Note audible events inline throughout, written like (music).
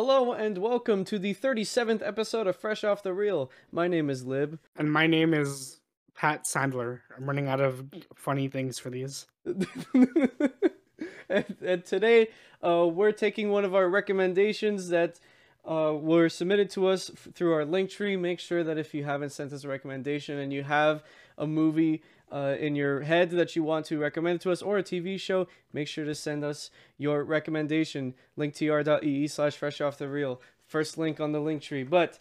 Hello and welcome to the 37th episode of Fresh Off the Reel. My name is Lib. And my name is Pat Sandler. I'm running out of funny things for these. (laughs) and, and today uh, we're taking one of our recommendations that uh, were submitted to us through our link tree. Make sure that if you haven't sent us a recommendation and you have a movie uh, in your head that you want to recommend to us or a TV show, make sure to send us your recommendation. linktr.ee slash fresh off the reel. First link on the link tree. But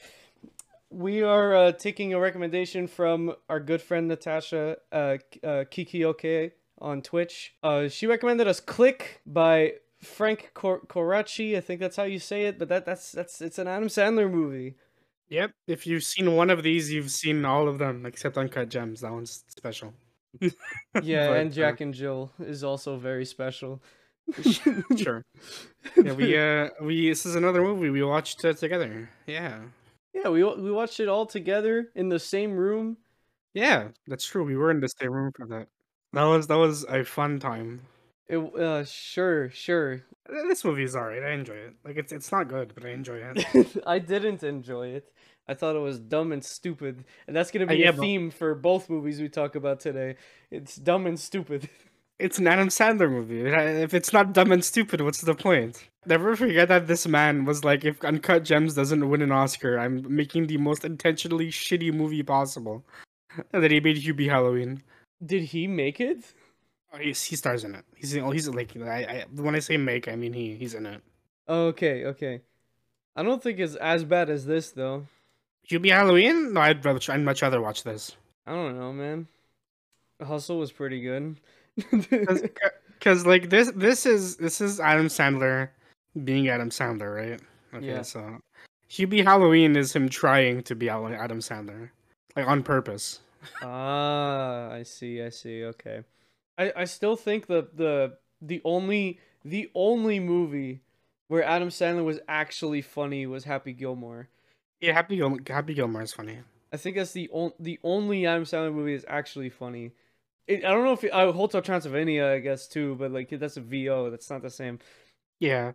we are uh, taking a recommendation from our good friend Natasha uh, uh, Kikioke on Twitch. Uh, she recommended us "Click" by Frank Cor- Coraci. I think that's how you say it, but that that's that's it's an Adam Sandler movie. Yep. If you've seen one of these, you've seen all of them except Uncut Gems. That one's special. Yeah, (laughs) But, and uh, Jack and Jill is also very special. (laughs) sure. Yeah, we (laughs) uh we this is another movie we watched uh, together. Yeah. Yeah, we we watched it all together in the same room. Yeah, that's true. We were in the same room for that. That was that was a fun time. It uh sure, sure. Uh, This movie is alright. I enjoy it. Like it's it's not good, but I enjoy it. I didn't enjoy it. I thought it was dumb and stupid. And that's going to Uh, be yeah, a theme for both movies we talk about today. It's dumb and stupid. (laughs) It's an Adam Sandler movie. If it's not dumb and stupid, what's the point? Never forget that this man was like, if Uncut Gems doesn't win an Oscar, I'm making the most intentionally shitty movie possible. And then he made Hubie Halloween. Did he make it? Oh, he stars in it. He's oh, he's like I, I when I say make, I mean he he's in it. Okay, okay. I don't think it's as bad as this though. Hubie Halloween? No, I'd rather I'd much rather watch this. I don't know, man. Hustle was pretty good. Because (laughs) like this this is this is Adam Sandler being Adam Sandler, right? Okay, Yeah. so Hubie Halloween is him trying to be Adam Sandler, like on purpose. ah, I see, I see. Okay. I I still think the the the only the only movie where Adam Sandler was actually funny was Happy Gilmore. Yeah, Happy Gil- Happy Gilmore is funny. I think that's the only the only Adam Sandler movie is actually funny. It, I don't know if it, uh, Hotel Transylvania, I guess too, but like that's a VO. That's not the same. Yeah,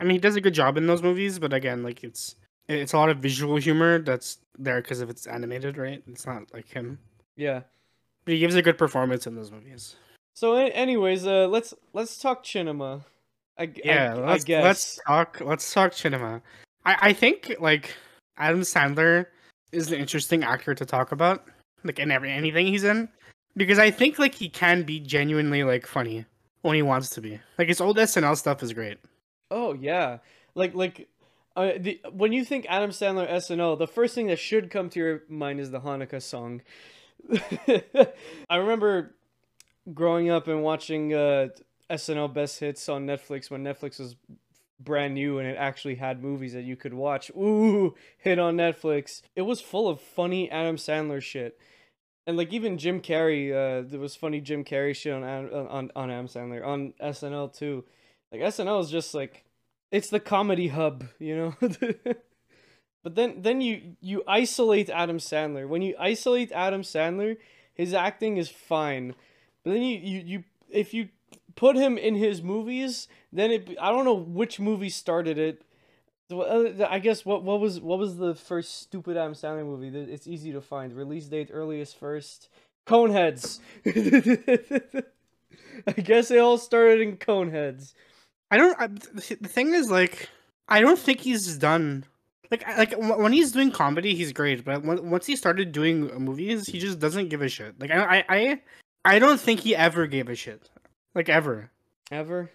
I mean he does a good job in those movies, but again, like it's it's a lot of visual humor that's there because if it's animated, right? It's not like him, Yeah. but he gives a good performance in those movies. So, a- anyways, uh, let's let's talk cinema. I, I- Yeah, I, let's guess. let's talk let's talk cinema. I I think like Adam Sandler is an interesting actor to talk about, like in every anything he's in, because I think like he can be genuinely like funny when he wants to be. Like his old SNL stuff is great. Oh yeah, like like, uh, the when you think Adam Sandler SNL, the first thing that should come to your mind is the Hanukkah song. (laughs) I remember growing up and watching uh, SNL Best Hits on Netflix when Netflix was brand new and it actually had movies that you could watch. Ooh, hit on Netflix. It was full of funny Adam Sandler shit. And like even Jim Carrey, uh, there was funny Jim Carrey shit on on on Adam Sandler on SNL too. Like SNL is just like it's the comedy hub, you know. (laughs) but then then you you isolate Adam Sandler. When you isolate Adam Sandler, his acting is fine. But then you you, you if you put him in his movies, then it I don't know which movie started it. Uh, I guess what what was what was the first stupid Adam Sandler movie? It's easy to find. Release date earliest first. Coneheads. (laughs) I guess it all started in Coneheads. I don't. I, the thing is, like, I don't think he's done. Like, like wh- when he's doing comedy, he's great. But once he started doing movies, he just doesn't give a shit. Like, I, I, I don't think he ever gave a shit. Like ever. Ever?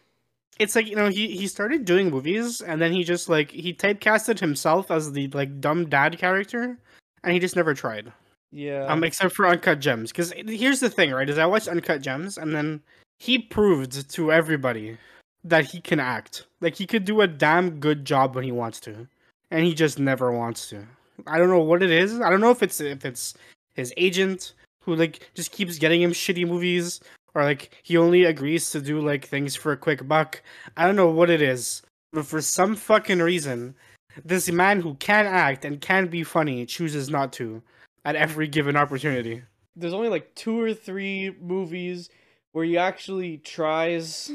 It's like you know he he started doing movies and then he just like he typecasted himself as the like dumb dad character, and he just never tried. Yeah. Um, except for Uncut Gems. Because here's the thing, right? Is I watched Uncut Gems, and then he proved to everybody that he can act. Like he could do a damn good job when he wants to, and he just never wants to. I don't know what it is. I don't know if it's if it's his agent who like just keeps getting him shitty movies, or like he only agrees to do like things for a quick buck. I don't know what it is, but for some fucking reason, this man who can act and can be funny chooses not to at every given opportunity. There's only like two or three movies where he actually tries.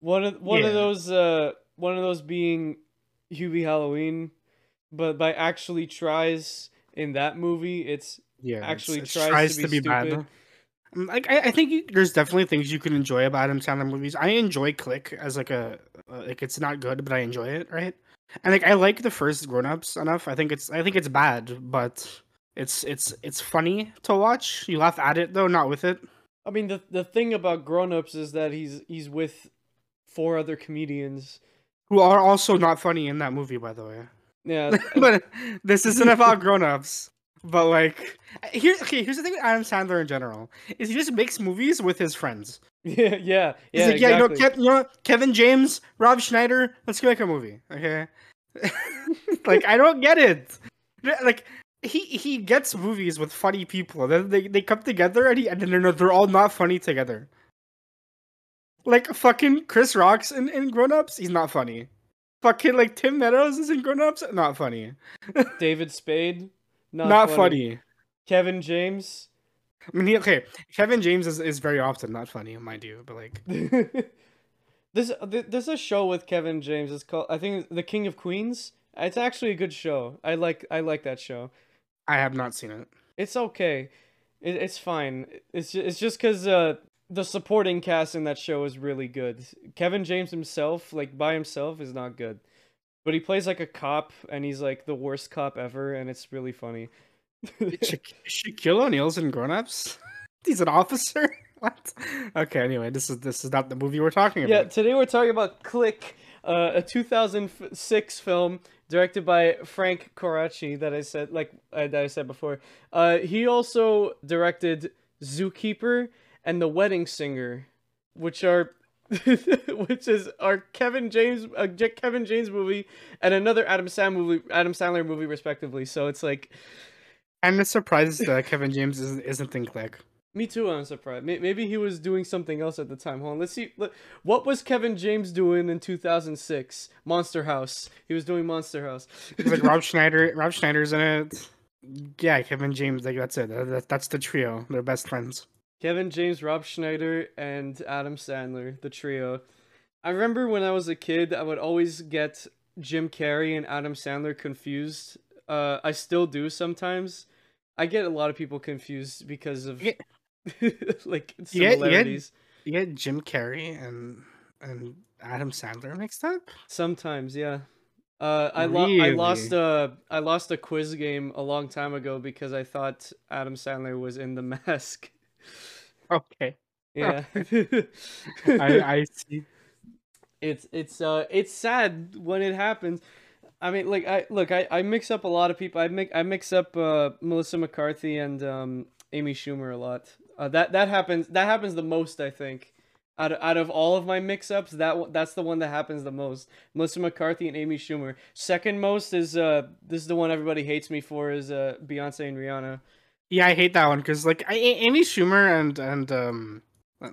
One of one Yeah. of those uh one of those being Hubie Halloween, but by actually tries in that movie, it's Yeah, it's- Actually it tries to be stupid. Mm, Like I, I think you, there's definitely things you can enjoy about Adam Sandler movies. I enjoy Click as like a uh, like it's not good, but I enjoy it, right? And like I like the first Grown Ups enough. I think it's I think it's bad, but it's it's it's funny to watch. You laugh at it though, not with it. I mean the the thing about Grown Ups is that he's he's with four other comedians. Who are also not funny in that movie, by the way. Yeah, (laughs) but this isn't about grown-ups. But like here okay, here's the thing with Adam Sandler in general. Is he just makes movies with his friends. (laughs) yeah, yeah, He's yeah. like, yeah, you know, exactly. Kev, you know, Kevin James, Rob Schneider, let's go make a movie, okay? (laughs) like, I don't get it. Like, he he gets movies with funny people. Then they, they come together and he and they're, they're all not funny together. Like fucking Chris Rock's in, in Grown Ups, he's not funny. Fucking like Tim Meadows is in Grown Ups, not funny. (laughs) David Spade, not, Not, funny. funny. Kevin James. I mean, he, okay, Kevin James is, is very often not funny, mind you, but like, (laughs) This th- there's a show with Kevin James. It's called I think The King of Queens. It's actually a good show. I like I like that show. I have not seen it. It's okay. It, it's fine. It's just, it's just because uh, the supporting cast in that show is really good. Kevin James himself, like by himself, is not good, but he plays like a cop, and he's like the worst cop ever, and it's really funny. (laughs) Sha- Shaquille O'Neal's in Grown Ups. (laughs) He's an officer. (laughs) What? Okay. Anyway, this is this is not the movie we're talking about yeah, today we're talking about Click, uh, a 2006 film directed by Frank Coraci that I said like uh, that I said before. Uh, he also directed Zookeeper and The Wedding Singer, which are (laughs) which is our Kevin James uh, Kevin James movie and another Adam Sandler movie Adam Sandler movie respectively. So it's like I'm surprised that Kevin James isn't, isn't in Click. me too. I'm surprised. Maybe he was doing something else at the time. Hold on. Let's see. What was Kevin James doing in 2006? Monster House. He was doing Monster House. Like (laughs) Rob Schneider. Rob Schneider's in it. Yeah, Kevin James. Like that's it. That, that- that's the trio. They're best friends. Kevin James, Rob Schneider, and Adam Sandler, the trio. I remember when I was a kid, I would always get Jim Carrey and Adam Sandler confused. Uh, I still do sometimes. I get a lot of people confused because of Yeah. (laughs) like similarities. You get Jim Carrey and and Adam Sandler mixed up. Sometimes, yeah. Uh, I lo- I lost a I lost a quiz game a long time ago because I thought Adam Sandler was in The (laughs) Mask. Okay, Yeah. I (laughs) I see. it's it's uh it's sad when it happens. I mean, like I look, I, I mix up a lot of people. I mix I mix up uh, Melissa McCarthy and um, Amy Schumer a lot. Uh, that that happens that happens the most, I think. Out of, out of all of my mix-ups, that one, that's the one that happens the most. Melissa McCarthy and Amy Schumer. Second most is uh this is the one everybody hates me for is uh Beyonce and Rihanna. Yeah, I hate that one because like I, Amy Schumer and and um,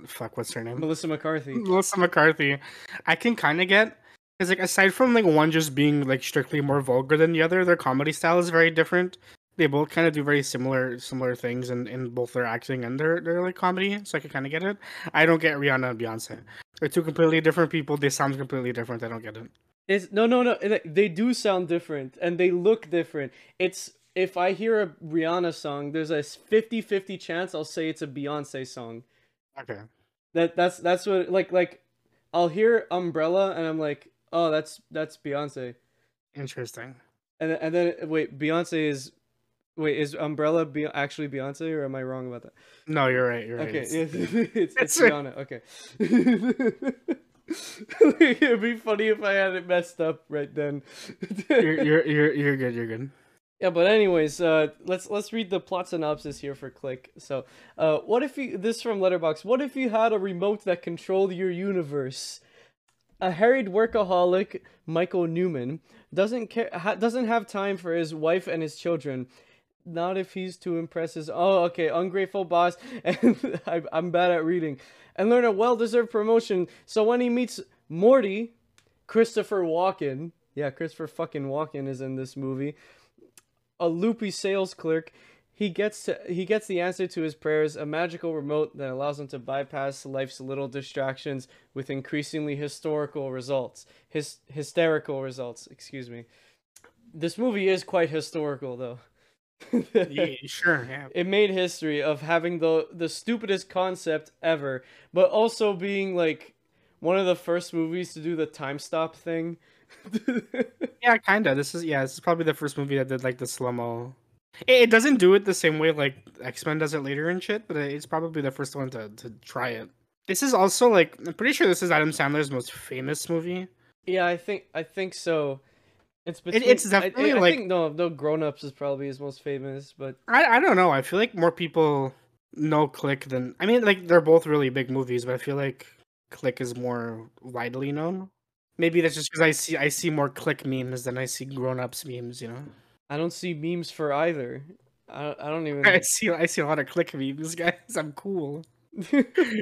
fuck, what's her name? Melissa McCarthy. Melissa McCarthy, I can kind of get because like aside from like one just being like strictly more vulgar than the other, their comedy style is very different. They both kind of do very similar similar things in, in both their acting and their, their like comedy, so I can kind of get it. I don't get Rihanna and Beyonce. They're two completely different people. They sound completely different. I don't get it. It's no, no, no. They do sound different and they look different. It's if I hear a Rihanna song, there's a 50-50 chance I'll say it's a Beyonce song. Okay. That that's that's what like like I'll hear Umbrella and I'm like, oh, that's that's Beyonce. Interesting. And then- and then wait, Beyonce is wait is Umbrella be- actually Beyonce or am I wrong about that? No, you're right. You're right. Okay, It's- (laughs) it's, it's, it's (laughs) It's- Rihanna. Okay. (laughs) It'd be funny if I had it messed up right then. you're, you're you're you're good. You're good. Yeah, but anyways, uh, let's let's read the plot synopsis here for Click. So, uh, what if you this from Letterboxd? What if you had a remote that controlled your universe? A harried workaholic, Michael Newman, doesn't care ha- doesn't have time for his wife and his children. Not if he's to impress his oh okay ungrateful boss (laughs) and I, I'm bad at reading and learn a well deserved promotion. So when he meets Morty, Christopher Walken, yeah Christopher fucking Walken is in this movie a loopy sales clerk, he gets to he gets the answer to his prayers, a magical remote that allows him to bypass life's little distractions with increasingly historical results. His hysterical results, excuse me. This movie is quite historical though. (laughs) yeah, sure. Yeah. It made history of having the the stupidest concept ever, but also being like one of the first movies to do the time stop thing. (laughs) yeah, kinda. This is yeah. This is probably the first movie that did like the slow mo. It, it doesn't do it the same way like X Men does it later and shit, but it's probably the first one to to try it. This is also like I'm pretty sure this is Adam Sandler's most famous movie. Yeah, I think I think so. It's between, It- it's definitely I, I, like- I think no, no. Grown Ups is probably his most famous, but I I don't know. I feel like more people know Click than I mean like they're both really big movies, but I feel like Click is more widely known. Maybe that's just because I see I see more Click memes than I see Grown Ups memes. You know, I don't see memes for either. I I don't (laughs) even. I see I see a lot of Click memes, (laughs) guys. I'm cool. (laughs)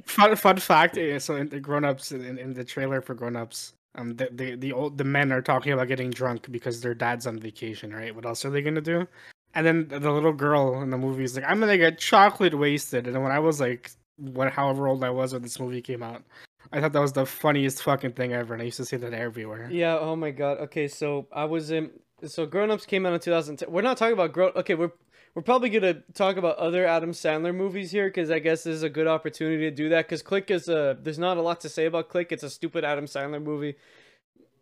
fun fun fact. eh, So in the Grown Ups in, in the trailer for Grown Ups. Um, the, the the old the men are talking about getting drunk because their dad's on vacation, right? What else are they gonna do? And then the the little girl in the movie is like, "I'm gonna get chocolate wasted." And when I was like, what, however old I was when this movie came out, I thought that was the funniest fucking thing ever, and I used to see that everywhere. yeah. Oh my god. Okay, so I was in. So Grown Ups came out in 2010. We're not talking about grown. Okay, we're we're probably gonna talk about other Adam Sandler movies here because I guess this is a good opportunity to do that. Because Click is a. There's not a lot to say about Click. It's a stupid Adam Sandler movie.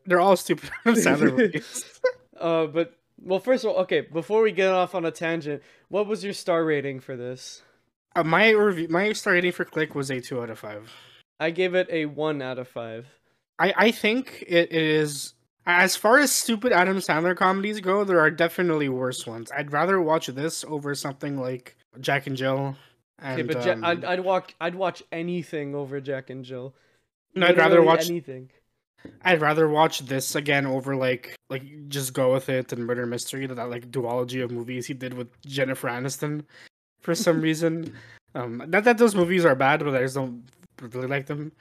They're all stupid Adam Sandler (laughs) movies. Uh, but well, first of all, okay. Before we get off on a tangent, what was your star rating for this? Uh, my review, my star rating for Click was a two out of five. I gave it a one out of five. I I think it, it is as far as stupid Adam Sandler comedies go, there are definitely worse ones. I'd rather watch this over something like Jack and Jill. And, Okay, but Ja- um, I'd I'd watch I'd watch anything over Jack and Jill. No, I'd rather watch- anything. I'd rather watch this again over like like just go with it and murder mystery that, that like duology of movies he did with Jennifer Aniston for some (laughs) reason. Um, not that those movies are bad, but I just don't really like them.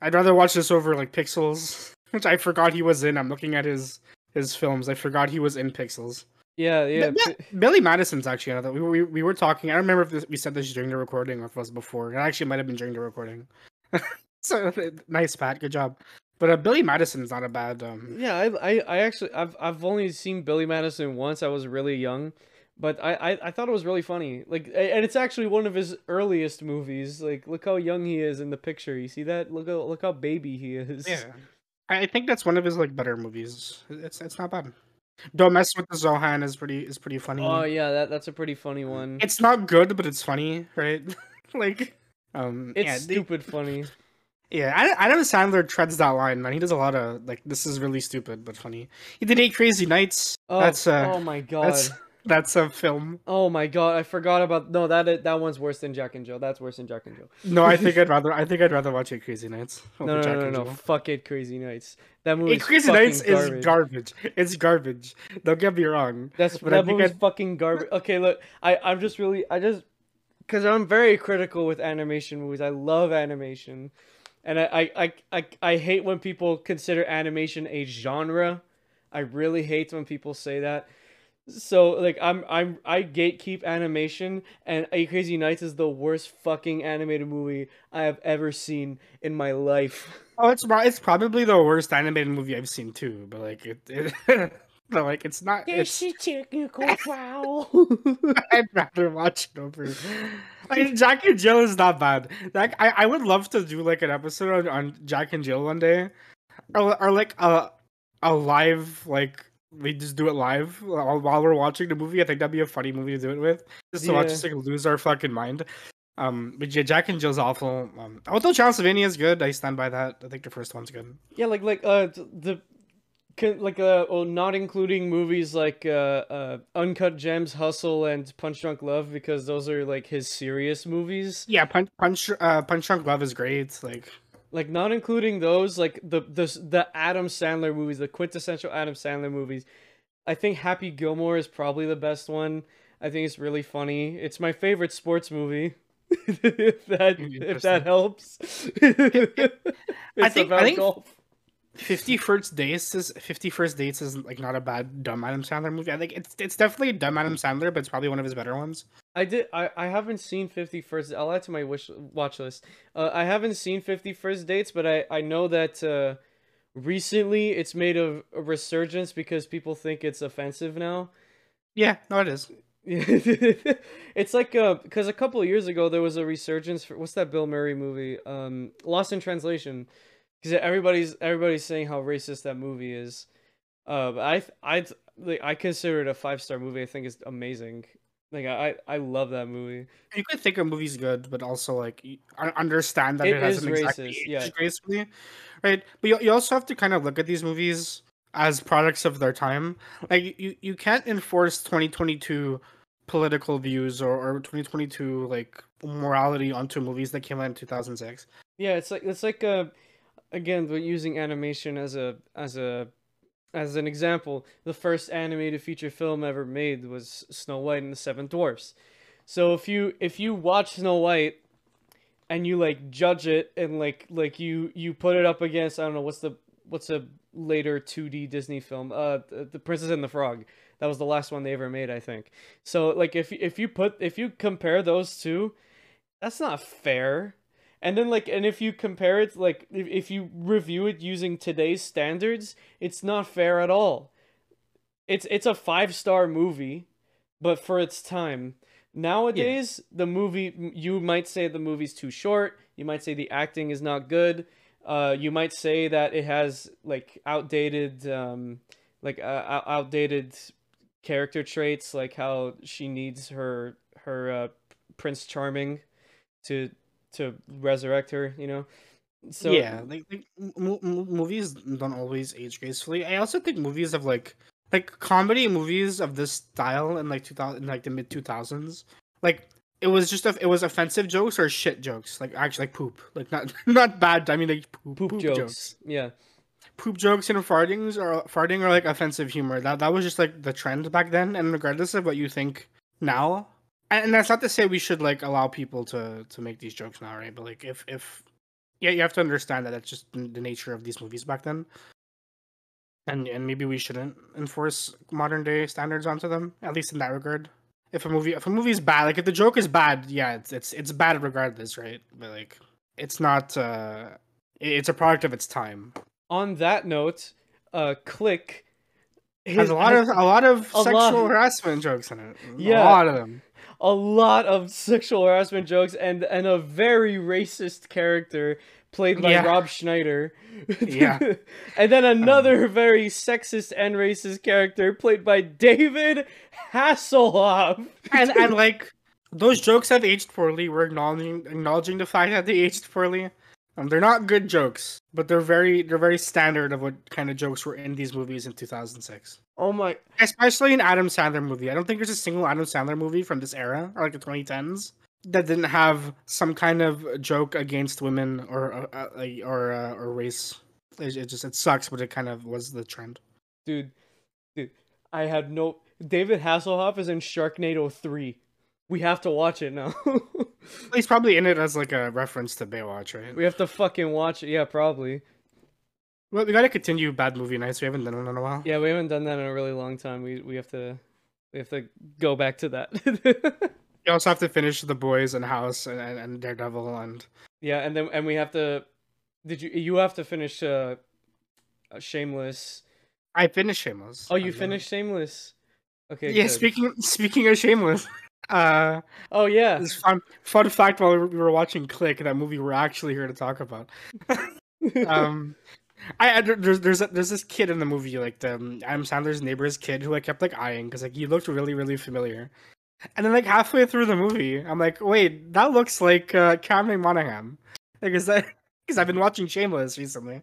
I'd rather watch this over like Pixels, (laughs) which I forgot he was in. I'm looking at his his films. I forgot he was in Pixels. Yeah, yeah. Bi- Billy Madison's actually another. We, we we were talking. I don't remember if this, we said this during the recording or if it was before. It actually might have been during the recording. (laughs) so nice, Pat. Good job. But uh, Billy Madison's not a bad. Um, Yeah, I, I, I actually, I've, I've only seen Billy Madison once. I was really young, but I, I, I thought it was really funny. Like, and it's actually one of his earliest movies. Like, look how young he is in the picture. You see that? Look how, look how baby he is. yeah, I I think that's one of his like better movies. It's it's not bad. Don't mess with the Zohan is pretty is pretty funny. Oh yeah, that, that's a pretty funny one. It's not good, but it's funny, right? (laughs) like, um, It's yeah, stupid funny. Yeah, Ad- Adam Sandler treads that line, man. He does a lot of like this is really stupid but funny. He did Eight Crazy Nights. Oh, that's uh, oh my god. that's that's a film. Oh my god, I forgot about no that that one's worse than Jack and Jill. That's worse than Jack and Jill. No, I think I'd (laughs) rather I think I'd rather watch Eight Crazy Nights. No, no, Jack no, no, no. Fuck it, Crazy Nights. That movie. Eight Crazy Nights is garbage. garbage. It's garbage. Don't get me wrong. That's But that movie's I'd- fucking garbage. Okay, look, I I'm just really I just because I'm very critical with animation movies. I love animation, and I I, I I I hate when people consider animation a genre. I really hate when people say that. So like I'm I'm I gatekeep animation, and A Crazy Nights is the worst fucking animated movie I have ever seen in my life. (laughs) Oh, it's it's probably the worst animated movie I've seen too. But like it, it (laughs) but like it's not. It's, a technical (laughs) foul. I'd rather watch it over. I mean, Jack and Jill is not bad. Like, I, I would love to do like an episode on, on Jack and Jill one day, or, or like a a live like we just do it live while, while we're watching the movie. I think that'd be a funny movie to do it with, just to watch us like lose our fucking mind. Um, but yeah, Jack and Jill's awful. Um, although Transylvania is good, I stand by that. I think the first one's good. Yeah, like like uh the like uh well, not including movies like uh uh Uncut Gems, Hustle, and Punch Drunk Love because those are like his serious movies. Yeah, Punch Punch uh, Punch Drunk Love is great. Like, Like not including those like the the the Adam Sandler movies, the quintessential Adam Sandler movies. I think Happy Gilmore is probably the best one. I think it's really funny. It's my favorite sports movie. (laughs) if that if that helps. (laughs) it's think- I about think- golf. Fifty First Dates is Fifty First Dates is like not a bad dumb Adam Sandler movie. I think it's it's definitely a dumb Adam Sandler, but it's probably one of his better ones. I did. I, I haven't seen Fifty First. I'll add to my wish watch list. Uh, I haven't seen Fifty First Dates, but I I know that uh, recently it's made a, a resurgence because people think it's offensive now. Yeah, no, it is. (laughs) it's like uh because a couple of years ago there was a resurgence for what's that Bill Murray movie um Lost in Translation because everybody's everybody's saying how racist that movie is. Uh, but I I like I consider it a five star movie. I think it's amazing. Like I I love that movie. You could think a movie's good, but also like understand that it, it hasn't racist, exactly yeah. gracefully, right? But you, you also have to kind of look at these movies as products of their time. Like you, you can't enforce 2022 political views or, or 2022 like morality onto movies that came out in 2006. Yeah, it's like it's like a again, we're using animation as a as a as an example. The first animated feature film ever made was Snow White and the Seven Dwarfs. So if you if you watch Snow White and you like judge it and like like you you put it up against I don't know what's the what's a later 2D Disney film uh the Princess and the Frog that was the last one they ever made I think so like if if you put if you compare those two that's not fair and then like and if you compare it like if, if you review it using today's standards it's not fair at all. It's it's a five star movie but for its time. Nowadays yeah. the movie you might say the movie's too short. You might say the acting is not good. Uh you might say that it has like outdated um like uh, outdated character traits like how she needs her her uh, prince charming to to resurrect her, you know. So yeah, like, like m- m- movies don't always age gracefully. I also think movies of like like comedy movies of this style in like 2000 in like the mid 2000s like it was just a, it was offensive jokes or shit jokes like actually like poop like not (laughs) not bad i mean like poop, poop, poop jokes. jokes. yeah poop jokes and fartings or farting or like offensive humor that that was just like the trend back then and regardless of what you think now and that's not to say we should like allow people to to make these jokes now, right? But like if if yeah, you have to understand that that's just the nature of these movies back then. And and maybe we shouldn't enforce modern day standards onto them, at least in that regard. If a movie if a movie is bad, like if the joke is bad, yeah, it's it's it's bad regardless, right? But like it's not uh it's a product of its time. On that note, uh Click has a lot of a lot of sexual lot. harassment jokes in it. Yeah, a lot of them a lot of sexual harassment jokes and and a very racist character played by yeah. Rob Schneider. (laughs) Yeah. (laughs) and then another um, very sexist and racist character played by David Hasselhoff. and and (laughs) like those jokes have aged poorly. We're acknowledging acknowledging the fact that they aged poorly. Um, they're not good jokes, but they're very they're very standard of what kind of jokes were in these movies in 2006. Oh my! Especially an Adam Sandler movie. I don't think there's a single Adam Sandler movie from this era or like the 2010s that didn't have some kind of joke against women or uh, uh or uh, or race. It, it just it sucks, but it kind of was the trend. Dude, dude, I had no. David Hasselhoff is in Sharknado three. We have to watch it now. (laughs) He's probably in it as like a reference to Baywatch, right? We have to fucking watch it. Yeah, probably. Well, we gotta continue bad movie nights. We haven't done it in a while. Yeah, we haven't done that in a really long time. We we have to we have to go back to that. (laughs) you also have to finish the boys and House and, and, and, Daredevil and yeah, and then and we have to. Did you you have to finish uh, Shameless? I finished Shameless. Oh, you finished Shameless. Okay. Yeah. Good. Speaking speaking of Shameless. Uh, oh yeah. Fun, fun fact while we were watching Click, that movie we're actually here to talk about. (laughs) um, I, I there's there's a, there's this kid in the movie like the um, Adam Sandler's neighbor's kid who I kept like eyeing because like he looked really really familiar, and then like halfway through the movie I'm like wait that looks like uh, Cameron Monaghan, like is that (laughs) because I've been watching Shameless recently.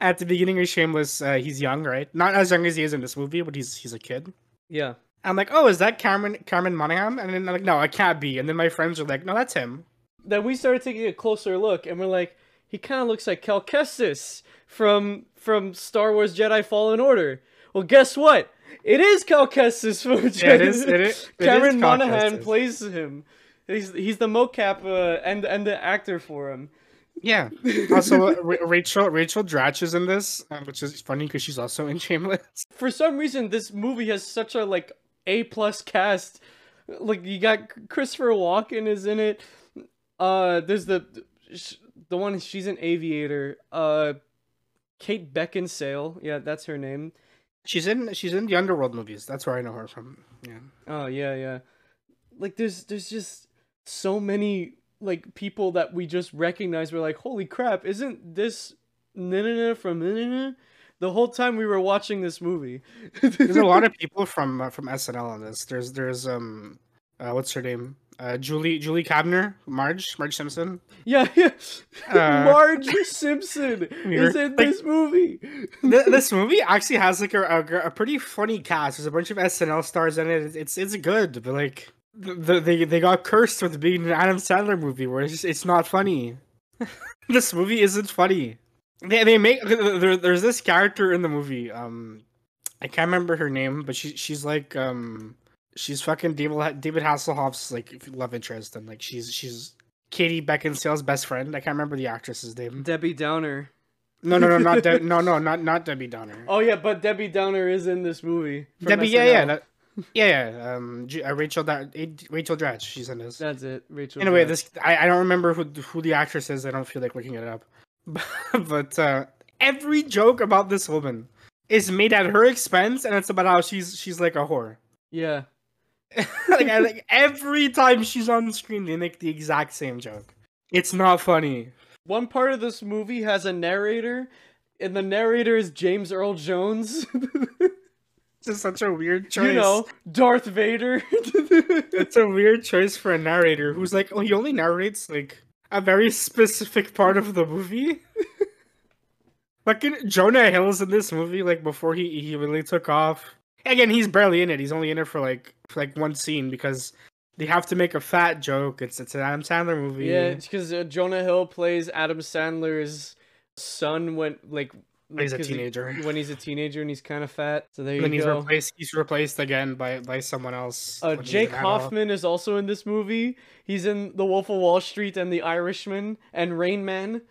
At the beginning of Shameless, uh, he's young, right? Not as young as he is in this movie, but he's he's a kid. Yeah. I'm like, oh, is that Cameron Cameron Monaghan? And then I'm like, no, it can't be. And then my friends are like, no, that's him. Then we started taking a closer look, and we're like, he kind of looks like Cal Kestis from from Star Wars Jedi Fallen Order. Well, guess what? It is Cal Kestis from Jedi. Yeah, it is. It is it Cameron is Monaghan plays him. He's he's the mocap uh, and and the actor for him. Yeah. Also, uh, Rachel Rachel Dratch is in this, uh, which is funny because she's also in Shameless. For some reason, this movie has such a like A plus cast. Like you got Christopher Walken is in it. Uh, there's the the one she's an aviator. Uh, Kate Beckinsale. Yeah, that's her name. She's in she's in the Underworld movies. That's where I know her from. Yeah. Oh yeah, yeah. Like there's there's just so many like people that we just recognize. We're like, holy crap! Isn't this Ninana from Ninana? The whole time we were watching this movie. There's a lot of (laughs) people from uh, from SNL on this. There's there's um uh, what's her name? Uh, Julie Julie Kavner, Marge Marge Simpson. Yeah, yeah. (laughs) Uh, Marge Simpson (laughs) is in like- this movie. Th- (laughs) this movie actually has like a, a, a pretty funny cast. There's a bunch of SNL stars in it. It's it's good, but like the, they they got cursed with being an Adam Sandler movie where it's just, it's not funny. this movie isn't funny. They they make there, there's this character in the movie. Um, I can't remember her name, but she she's like um she's fucking David David Hasselhoff's like love interest, and like she's she's Katie Beckinsale's best friend. I can't remember the actress's name. Debbie Downer. No, no, no, not De- (laughs) no, no, not not Debbie Downer. Oh yeah, but Debbie Downer is in this movie. Debbie, yeah, yeah, that, yeah, yeah. Um, uh, Rachel, that Rachel Dratch, she's in this. That's it, Rachel. Anyway, Dratch. this I, I don't remember who who the actress is. I don't feel like looking it up. (laughs) but uh, every joke about this woman is made at her expense, and it's about how she's she's like a whore. Yeah. (laughs) like, I, like every time she's on the screen, they make the exact same joke. It's not funny. One part of this movie has a narrator, and the narrator is James Earl Jones. (laughs) It's just such a weird choice. you know, Darth Vader. (laughs) it's a weird choice for a narrator who's like, oh, he only narrates like a very specific part of the movie. Fucking Jonah Hill's in this movie, like before he he really took off. Again, he's barely in it. He's only in it for like like one scene because they have to make a fat joke. It's it's an Adam Sandler movie. yeah, because uh, Jonah Hill plays Adam Sandler's son when like When he's a 'cause he- teenager. when he's a teenager and he's kind of fat. So there And then you he's go. replaced. He's replaced again by by someone else. Uh, Jake. Hoffman is also in this movie. He's in The Wolf of Wall Street and The Irishman and Rain Man.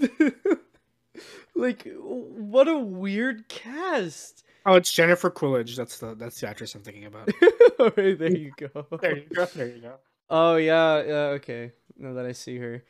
(laughs) like, what a weird cast. Oh, it's Jennifer Coolidge. That's the that's the actress I'm thinking about. (laughs) Alright, there you go. there you go. There you go. Oh yeah, yeah, okay. Now that I see her.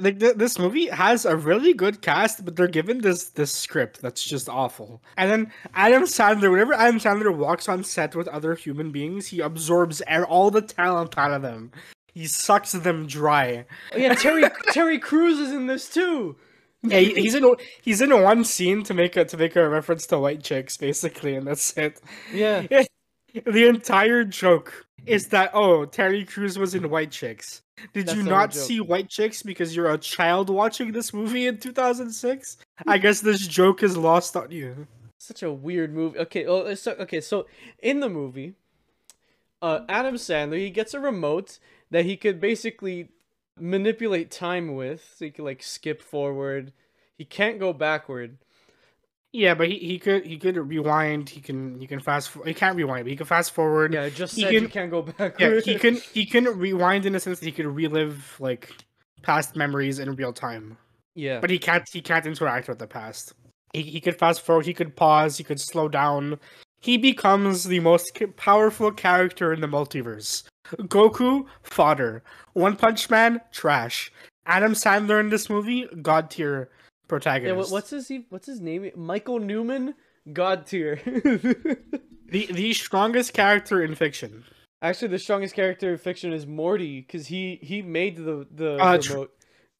like th- this movie has a really good cast, but they're given this this script that's just awful. And then Adam Sandler, whenever Adam Sandler walks on set with other human beings, he absorbs all the talent out of them. He sucks them dry. Oh yeah, Terry (laughs) Terry Crews is in this too. Yeah, he- he's in he's in one scene to make a to make a reference to white chicks, basically, and that's it. Yeah. (laughs) The entire joke is that oh, Terry Crews was in White Chicks. Did That's you not see White Chicks because you're a child watching this movie in 2006? I (laughs) guess this joke is lost on you. Such a weird movie. Okay, well, so okay, so in the movie, uh, Adam Sandler he gets a remote that he could basically manipulate time with, so he could like skip forward. He can't go backward. Yeah, but he, he could he could rewind. He can he can fast. For, he can't rewind, but he can fast forward. Yeah, just He said can- can't go backward. yeah. He can (laughs) he can rewind in a sense that he could relive like past memories in real time. Yeah. but he can't he can't interact with the past. He he could fast forward, he could pause, he could slow down. He becomes the most powerful character in the multiverse. Goku, fodder. One Punch Man, trash. Adam Sandler in this movie, god tier protagonist. What, what's his What's his name? Michael Newman. God tier. (laughs) the the strongest character in fiction? Actually, the strongest character in fiction is Morty because he he made the the Uh, remote.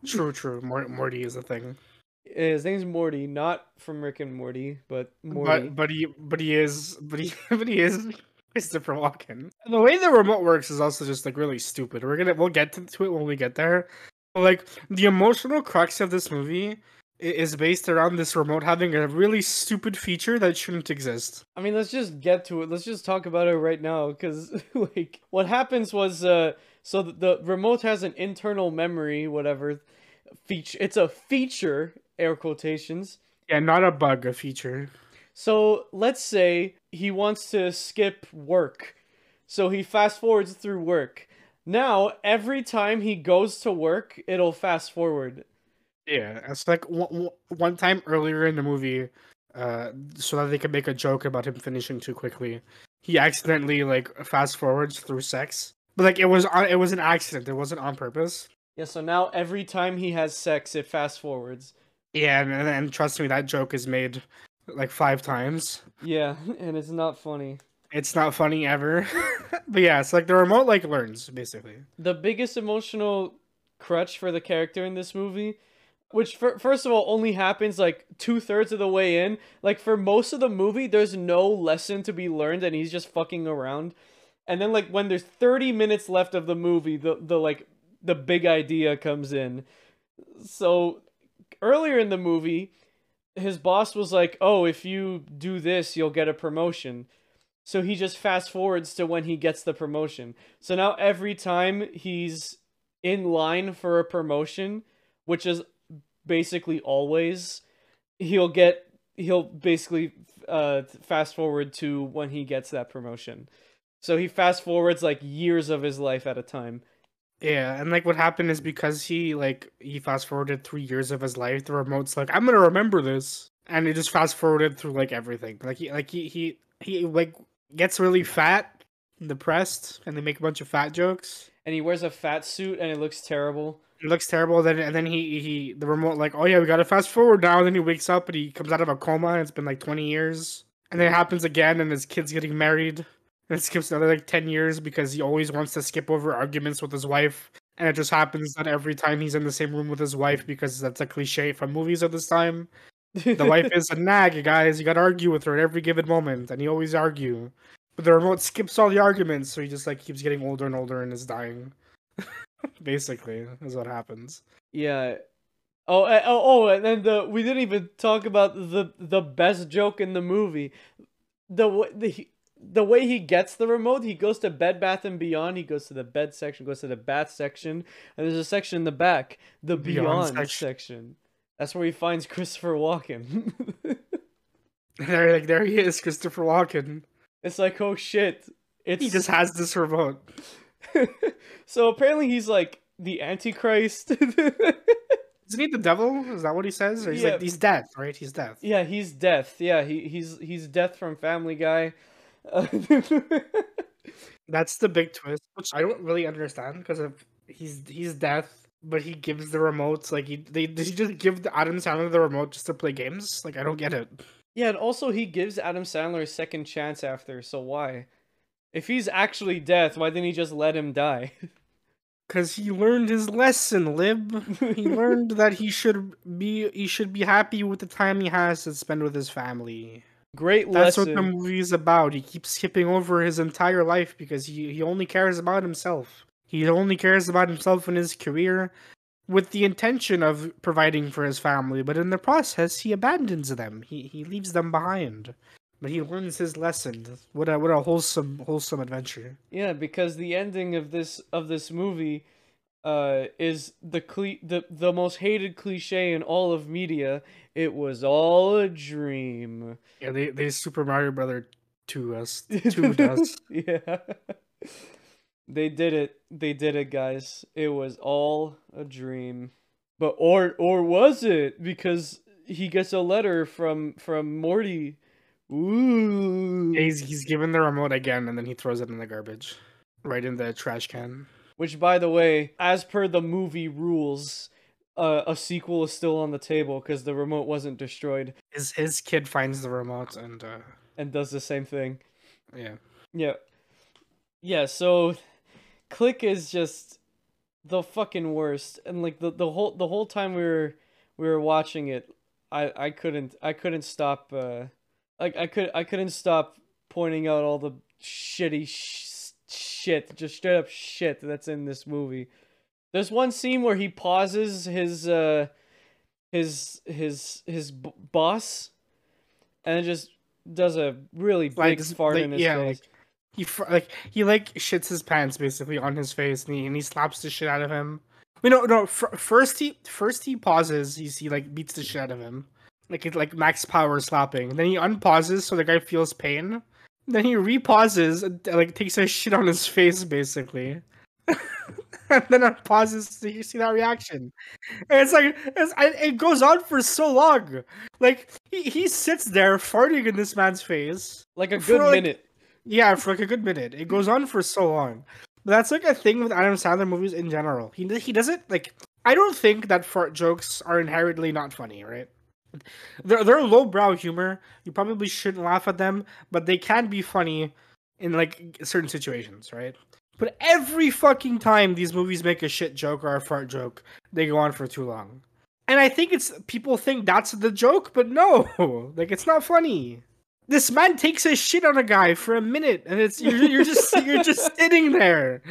True, true. Mor- Morty is a thing, His name's Morty, not from Rick and Morty, but Morty. but but he but he is but he (laughs) but he is Christopher Walken. The way the remote works is also just like really stupid. We're gonna we'll get to, it when we get there. But, like the emotional crux of this movie is based around this remote having a really stupid feature that shouldn't exist. I mean, let's just get to it. Let's just talk about it right now, because (laughs) like what happens was, uh, so the, the remote has an internal memory, whatever feature. It's a feature, air quotations. Yeah, not a bug, a feature. So let's say he wants to skip work, so he fast forwards through work. Now every time he goes to work, it'll fast forward. Yeah, it's like one, one time earlier in the movie, uh, so that they could make a joke about him finishing too quickly. He accidentally like fast forwards through sex, but like it was on, it was an accident. It wasn't on purpose. Yeah, so now every time he has sex, it fast forwards. Yeah, and, and, and trust me, that joke is made like five times. Yeah, (laughs) and it's not funny. It's not funny ever. (laughs) but yeah, it's like the remote like learns basically. The biggest emotional crutch for the character in this movie, which for, first of all only happens like two thirds of the way in. Like for most of the movie, there's no lesson to be learned, and he's just fucking around. And then like when there's 30 minutes left of the movie, the the like the big idea comes in. So earlier in the movie, his boss was like, "Oh, if you do this, you'll get a promotion." So he just fast forwards to when he gets the promotion. So now every time he's in line for a promotion, which is basically always, he'll get he'll basically uh fast forward to when he gets that promotion. So he fast forwards like years of his life at a time. Yeah, and like what happened is because he like he fast forwarded three years of his life, the remote's like, I'm gonna remember this. And he just fast forwarded through like everything. Like he like he he he like gets really fat and depressed and they make a bunch of fat jokes. And he wears a fat suit and it looks terrible. It looks terrible. Then and then he he the remote like, oh yeah, we gotta fast forward now. And then he wakes up and he comes out of a coma and it's been like twenty years. And then it happens again and his kid's getting married. And it skips another like 10 years because he always wants to skip over arguments with his wife. And it just happens that every time he's in the same room with his wife, because that's a cliche from movies of this time, the (laughs) wife is a nag, guys. You gotta argue with her at every given moment. And he always argue. But the remote skips all the arguments, so he just like keeps getting older and older and is dying. (laughs) Basically, is what happens. Yeah. Oh, eh, oh, oh, and then the we didn't even talk about the the best joke in the movie. The the the way he gets the remote, he goes to Bed Bath and Beyond. He goes to the bed section, goes to the bath section, and there's a section in the back, the Beyond, Beyond section. section. That's where he finds Christopher Walken. (laughs) there, like there he is, Christopher Walken. It's like, oh shit! It's he just has this remote. (laughs) so apparently he's like the Antichrist. (laughs) Isn't he the devil? Is that what he says? Or he's yeah. like he's death, right? He's death. Yeah, he's death. Yeah, he he's he's death from Family Guy. (laughs) That's the big twist, which I don't really understand because of he's he's death, but he gives the remotes like he they did he just give the Adam Sandler the remote just to play games? Like I don't get it. Yeah, and also he gives Adam Sandler a second chance after, so why? If he's actually death, why didn't he just let him die? (laughs) Cause he learned his lesson, Lib. he learned (laughs) that he should be he should be happy with the time he has to spend with his family. Great That's lesson. what the movie is about. He keeps skipping over his entire life because he, he only cares about himself. He only cares about himself and his career with the intention of providing for his family, but in the process he abandons them. He he leaves them behind. But he learns his lesson. What a what a wholesome wholesome adventure. Yeah, because the ending of this of this movie uh, is the cle- the the most hated cliche in all of media. It was all a dream. Yeah, they they Super Mario Brother to us (laughs) to us. (laughs) yeah, they did it. They did it, guys. It was all a dream. But or or was it? Because he gets a letter from from Morty. Ooh. he's he's given the remote again, and then he throws it in the garbage, right in the trash can. Which, by the way, as per the movie rules, uh, a sequel is still on the table because the remote wasn't destroyed. His his kid finds the remote and uh... and does the same thing. Yeah. Yeah. Yeah. So, Click is just the fucking worst, and like the the whole the whole time we were we were watching it, I I couldn't I couldn't stop. Uh, like I could I couldn't stop pointing out all the shitty. Sh- shit, just straight up shit that's in this movie. There's one scene where he pauses his uh his his his b- boss and just does a really big like, fart like, in his yeah, face. Like, he like he like shits his pants basically on his face and he, and he slaps the shit out of him. We no, no. F- first he first he pauses. He's, he like beats the shit out of him, like it's like max power slapping. Then he unpauses so the guy feels pain, then he repauses, and, like takes a shit on his face, basically. (laughs) (laughs) and then it pauses so you see that reaction. And it's like it's, it goes on for so long. Like he, he sits there farting in this man's face like a good like, minute. Yeah, for like a good minute. It goes on for so long. But that's like a thing with Adam Sandler movies in general. He he doesn't like. I don't think that fart jokes are inherently not funny, right? They're they're lowbrow humor. You probably shouldn't laugh at them, but they can be funny in like certain situations, right? But every fucking time these movies make a shit joke or a fart joke, they go on for too long. And I think it's people think that's the joke, but no, (laughs) like it's not funny. This man takes a shit on a guy for a minute and it's you're, you're just you're just (laughs) sitting there.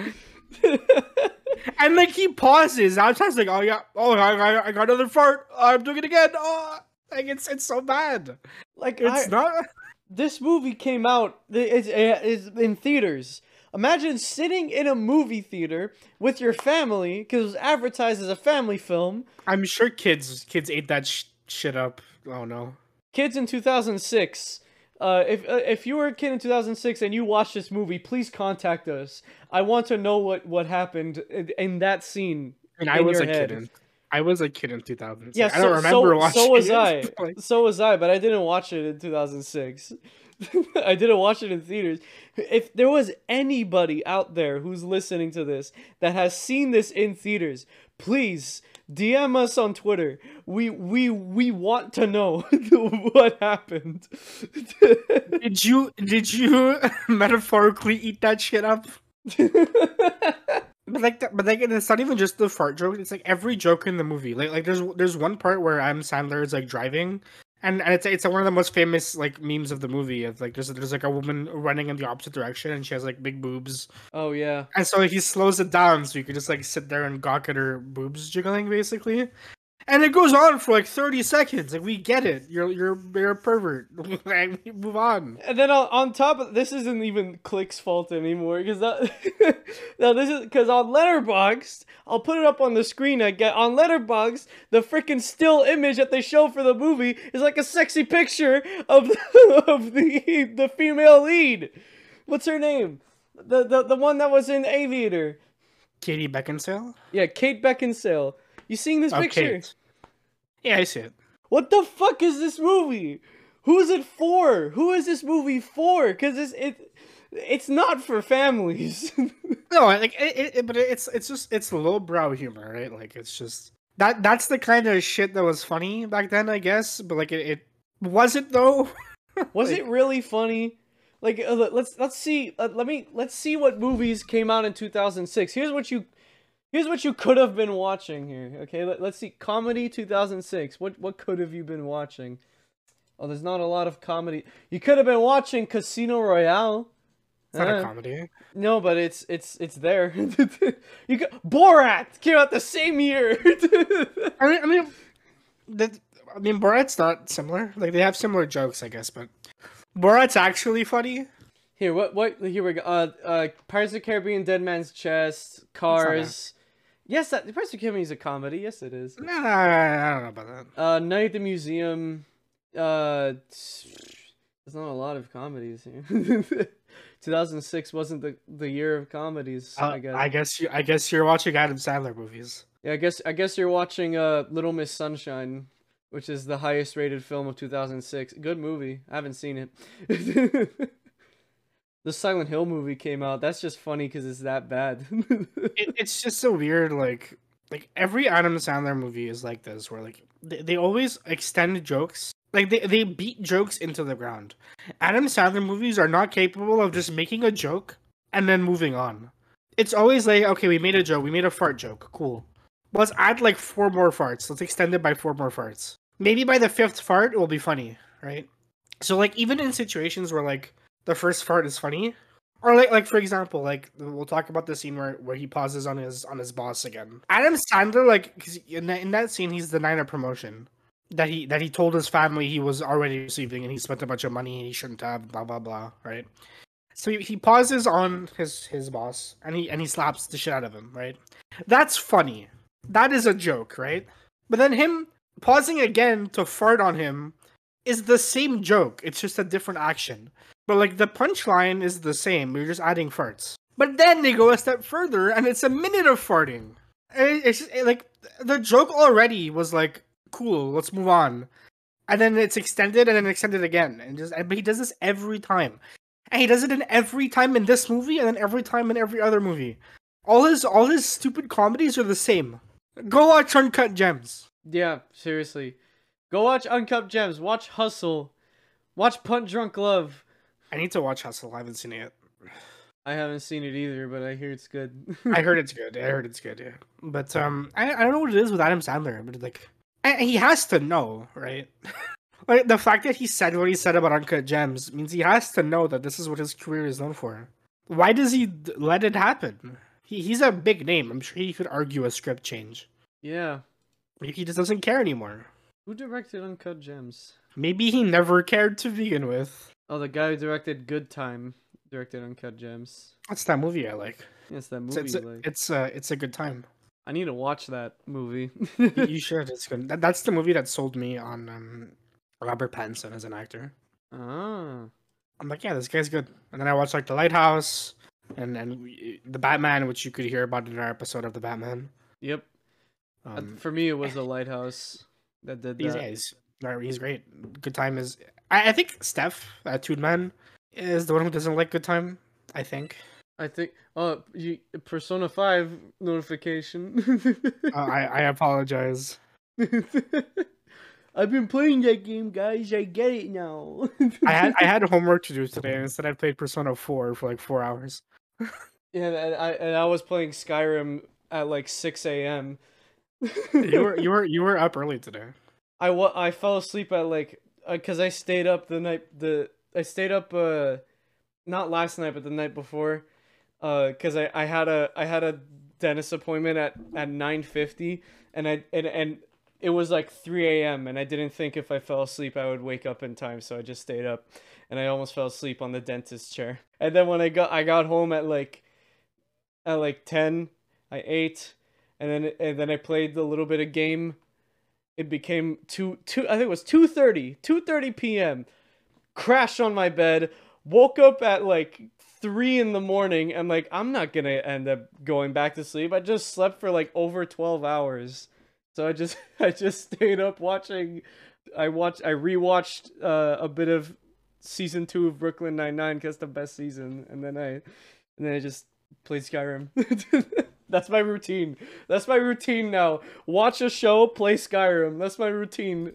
And like he pauses. Outside's like oh yeah oh I, I, I got another fart. I'm doing it again. Oh like it's it's so bad. Like it's I- not this movie came out it's, it's in theaters imagine sitting in a movie theater with your family because it was advertised as a family film. I'm sure kids kids ate that sh- shit up. Oh no kids in 2006 uh, if uh, if you were a kid in 2006 and you watched this movie please contact us. I want to know what what happened in, in that scene and i was a head. kid in, i was a kid in 2000 yeah i don't so, remember so, watching so was it, (laughs) i. like, so was i but i didn't watch it in 2006 (laughs) I didn't watch it in theaters. If there was anybody out there who's listening to this that has seen this in theaters, please DM us on Twitter. We we we want to know (laughs) what happened. (laughs) did you did you metaphorically eat that shit up But like, but like, it's not even just the fart joke. It's like every joke in the movie. Like, like there's there's one part where Adam Sandler is like driving, and, and it's it's one of the most famous like memes of the movie. Of like there's there's like a woman running in the opposite direction, and she has like big boobs, oh yeah. and so he slows it down so you could just like sit there and gawk at her boobs jiggling basically. And it goes on for like 30 seconds. and we get it. You're you're you're a pervert. (laughs) Like, Move on. And then on, on top of this isn't even Click's fault anymore because that (laughs) no this is because on Letterboxd I'll put it up on the screen I get on Letterboxd the freaking still image that they show for the movie is like a sexy picture of the, (laughs) of the the female lead. What's her name? The the the one that was in Aviator. Katie Beckinsale. Yeah, Kate Beckinsale. You seeing this Oh, picture? Yeah, I see it. What the fuck is this movie? Who is it for? Who is this movie for? Cause it's it, it's not for families. (laughs) No, like it, it, but it's it's just it's lowbrow humor, right? Like it's just that that's the kind of shit that was funny back then, I guess. But like it, it (laughs) was it though. Was Like- it really funny? Like uh, let- let's let's see. Uh, let me let's see what movies came out in 2006. Here's what you here's what you could have been watching here. Okay, Let, let's see. Comedy 2006. What what could have you been watching? Oh, there's not a lot of comedy. You could have been watching Casino Royale. It's not Uh, a comedy. No, but it's it's it's there. (laughs) you got Borat came out the same year. (laughs) I mean, I mean, that I mean, Borat's not similar. Like they have similar jokes, I guess, but Borat's actually funny. here, what what here we go. Uh, uh, Pirates of the Caribbean, Dead Man's Chest, Cars. Yes, that Pirates of the Caribbean is a comedy. Yes, it is. Nah, I don't know about that. Uh, Night at the Museum. Uh, there's not a lot of comedies here. (laughs) 2006 wasn't the the year of comedies. Uh, I guess. I guess you. I guess you're watching Adam Sandler movies. Yeah, I guess I guess you're watching uh Little Miss Sunshine, which is the highest rated film of 2006. Good movie. I haven't seen it. (laughs) the Silent Hill movie came out. That's just funny because it's that bad. (laughs) it, it's just so weird like like every adam sandler movie is like this where like they, they always extend jokes like they, they beat jokes into the ground adam sandler movies are not capable of just making a joke and then moving on it's always like okay we made a joke we made a fart joke cool let's add like four more farts let's extend it by four more farts maybe by the fifth fart it will be funny right so like even in situations where like the first fart is funny or like, like for example, like we'll talk about the scene where, where he pauses on his on his boss again. Adam Sandler, like 'cause in that in that scene, he's denying a promotion that he that he told his family he was already receiving, and he spent a bunch of money and he shouldn't have. Blah blah blah. Right. So he, he pauses on his his boss, and he and he slaps the shit out of him. Right. That's funny. That is a joke, right? But then him pausing again to fart on him is the same joke. It's just a different action. But like the punchline is the same. You're just adding farts. But then they go a step further, and it's a minute of farting. It's just, like the joke already was like, "Cool, let's move on," and then it's extended and then extended again, and just but he does this every time, and he does it in every time in this movie, and then every time in every other movie. All his all his stupid comedies are the same. Go watch Uncut Gems. Yeah, seriously. Go watch Uncut Gems. Watch Hustle. Watch Punch Drunk Love. I need to watch Hustle. I haven't seen it. I haven't seen it either, but I hear it's good. (laughs) I heard it's good. I heard it's good. Yeah, but um, I, I don't know what it is with Adam Sandler, but like, I, he has to know, right? (laughs) like the fact that he said what he said about Uncut Gems means he has to know that this is what his career is known for. Why does he d- let it happen? He he's a big name. I'm sure he could argue a script change. yeah. He just doesn't care anymore. Who directed Uncut Gems? Maybe he never cared to begin with. Oh, the guy who directed Good Time directed Uncut Gems. That's that movie I like? Yes, that movie. it's a, like, it's, uh, it's a good time. I need to watch that movie. You- (laughs) should. It's good. That, that's the movie that sold me on um, Robert Pattinson as an actor. ah. I'm like, yeah, this guy's good. And then I watched like The Lighthouse and and we- the Batman, which you could hear about in our episode of the Batman. Yep. Uh, Um, For me, it was The Lighthouse that did that. yeah, he's, no, he's great. Good Time is. I, I think Steph uh, Toodman is the one who doesn't like Good Time. I think. I think. Oh, you, Persona Five notification. (laughs) Uh, I I apologize. (laughs) I've been playing that game, guys. I get it now. I had I (laughs) had homework to do today, and instead I played Persona Four for like four hours. yeah, and I and I was playing Skyrim at like six a.m. You were you were you were up early today. I wa- I fell asleep at like because I stayed up the night the I stayed up uh not last night but the night before uh because I I had a I had a dentist appointment at at nine fifty and I and and it was like three a.m. and I didn't think if I fell asleep I would wake up in time so I just stayed up and I almost fell asleep on the dentist chair and then when I got I got home at like at like ten I ate and then and then I played a little bit of game it became 2 2 I think it was 2:30 2:30 p.m. crashed on my bed woke up at like 3 in the morning and like I'm not going to end up going back to sleep. I just slept for like over 12 hours. So I just (laughs) I just stayed up watching I watched I rewatched uh, a bit of season 2 of Brooklyn Nine-Nine cuz the best season. And then I and then I just played Skyrim (laughs) That's my routine. That's my routine now. Watch a show, play Skyrim. That's my routine.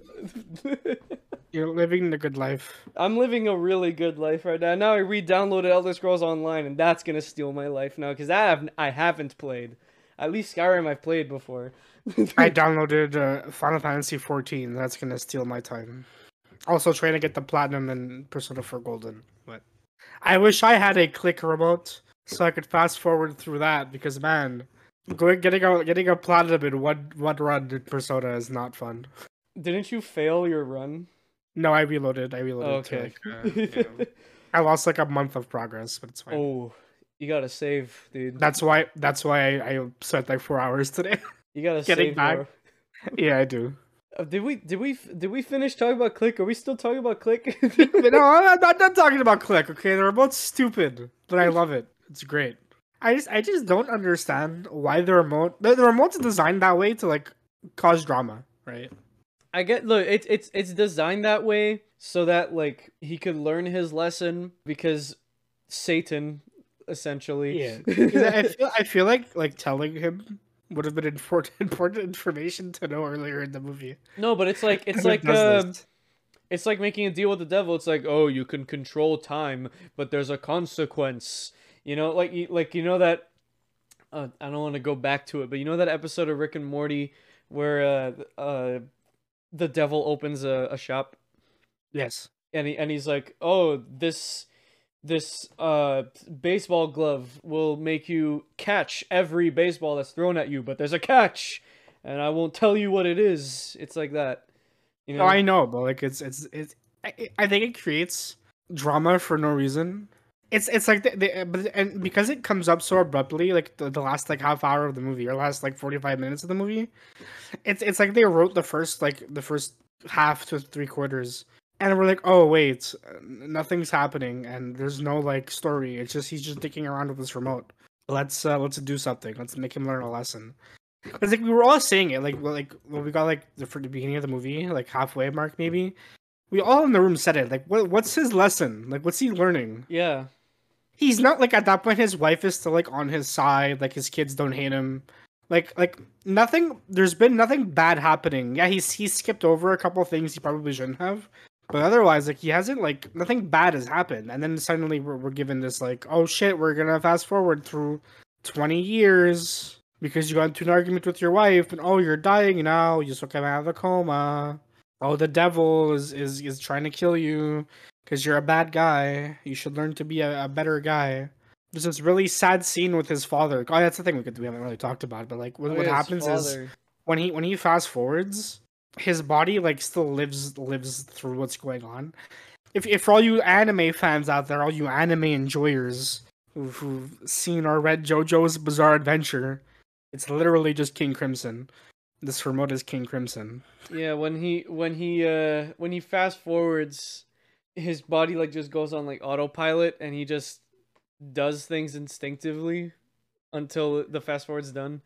(laughs) You're living the good life. I'm living a really good life right now. Now I re-downloaded Elder Scrolls Online, and that's gonna steal my life now because I have I haven't played. At least Skyrim I've played before. (laughs) I downloaded uh, Final Fantasy 14. That's gonna steal my time. Also trying to get the platinum and Persona 4 Golden, but I wish I had a click remote so I could fast forward through that because man, going getting a getting a platinum in one one run in Persona is not fun. Didn't you fail your run? No, I reloaded. I reloaded. okay. To like, uh, yeah. (laughs) I lost like a month of progress, but it's fine. oh, you gotta save, dude. That's why. That's why I, I spent like four hours today. You gotta (laughs) getting save back. more. (laughs) yeah, I do. Uh, did we did we did we finish talking about Click? Are we still talking about Click? No, I'm not, not talking about Click. Okay, they're both stupid, but I love it. It's great. I just, I just don't understand why the remote, the, the remote's designed that way to like cause drama, right? I get look, it's it's it's designed that way so that like he could learn his lesson because Satan essentially. Yeah. (laughs) I feel, I feel like like telling him would have been important, (laughs) important information to know earlier in the movie. no, but it's like it's (laughs) like does um, this. it's like making a deal with the devil. It's like, "Oh, you can control time, but there's a consequence." You know, like you- like you know that uh, I don't want to go back to it, but you know that episode of Rick and Morty where uh uh the devil opens a, a shop yes, and he, and he's like, "Oh, this this uh baseball glove will make you catch every baseball that's thrown at you, but there's a catch, and I won't tell you what it is." It's like that. You know? no, I know, but like it's it's it's. I, I think it creates drama for no reason. It's it's like the, the and because it comes up so abruptly, like the, the last like half hour of the movie or last like forty five minutes of the movie, it's it's like they wrote the first like the first half to three quarters and we're like, oh wait, nothing's happening, and there's no like story. It's just he's just dicking around with this remote. Let's uh, let's do something. Let's make him learn a lesson. It's like we were all saying it, like like when we got like the for the beginning of the movie, like halfway mark maybe. We all in the room said it. Like, what what's his lesson? Like, what's he learning? Yeah. He's not like at that point. His wife is still like on his side. Like his kids don't hate him. Like like nothing. There's been nothing bad happening. Yeah, he's he skipped over a couple things he probably shouldn't have. But otherwise, like he hasn't like nothing bad has happened. And then suddenly we're, we're given this like, oh shit, we're gonna fast forward through twenty years because you got into an argument with your wife, and oh, you're dying now. You just came out of the coma. Oh, the devil is is is trying to kill you because you're a bad guy. You should learn to be a, a better guy. There's this really sad scene with his father. Oh, that's the thing we could we haven't really talked about, but like what, Oh, what yeah, happens is when he when he fast forwards, his body like still lives lives through what's going on. If if for all you anime fans out there, all you anime enjoyers who've, who've seen or read JoJo's Bizarre Adventure, it's literally just King Crimson. This remote is King Crimson. Yeah, when he when he uh when he fast forwards, his body like just goes on like autopilot and he just does things instinctively until the fast forward's done.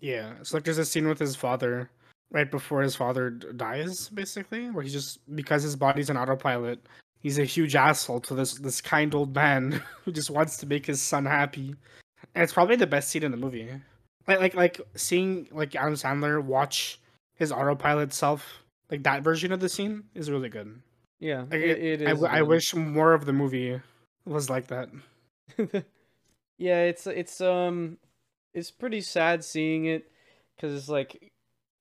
Yeah, it's like there's a scene with his father right before his father dies, basically, where he's just because his body's an autopilot, he's a huge asshole to this this kind old man (laughs) who just wants to make his son happy, and it's probably the best scene in the movie. Like like like seeing like Adam Sandler watch his autopilot self, like that version of the scene is really good. Yeah, Like, it, it I, is. I good. wish more of the movie was like that. (laughs) yeah, it's it's um it's pretty sad seeing it cuz it's like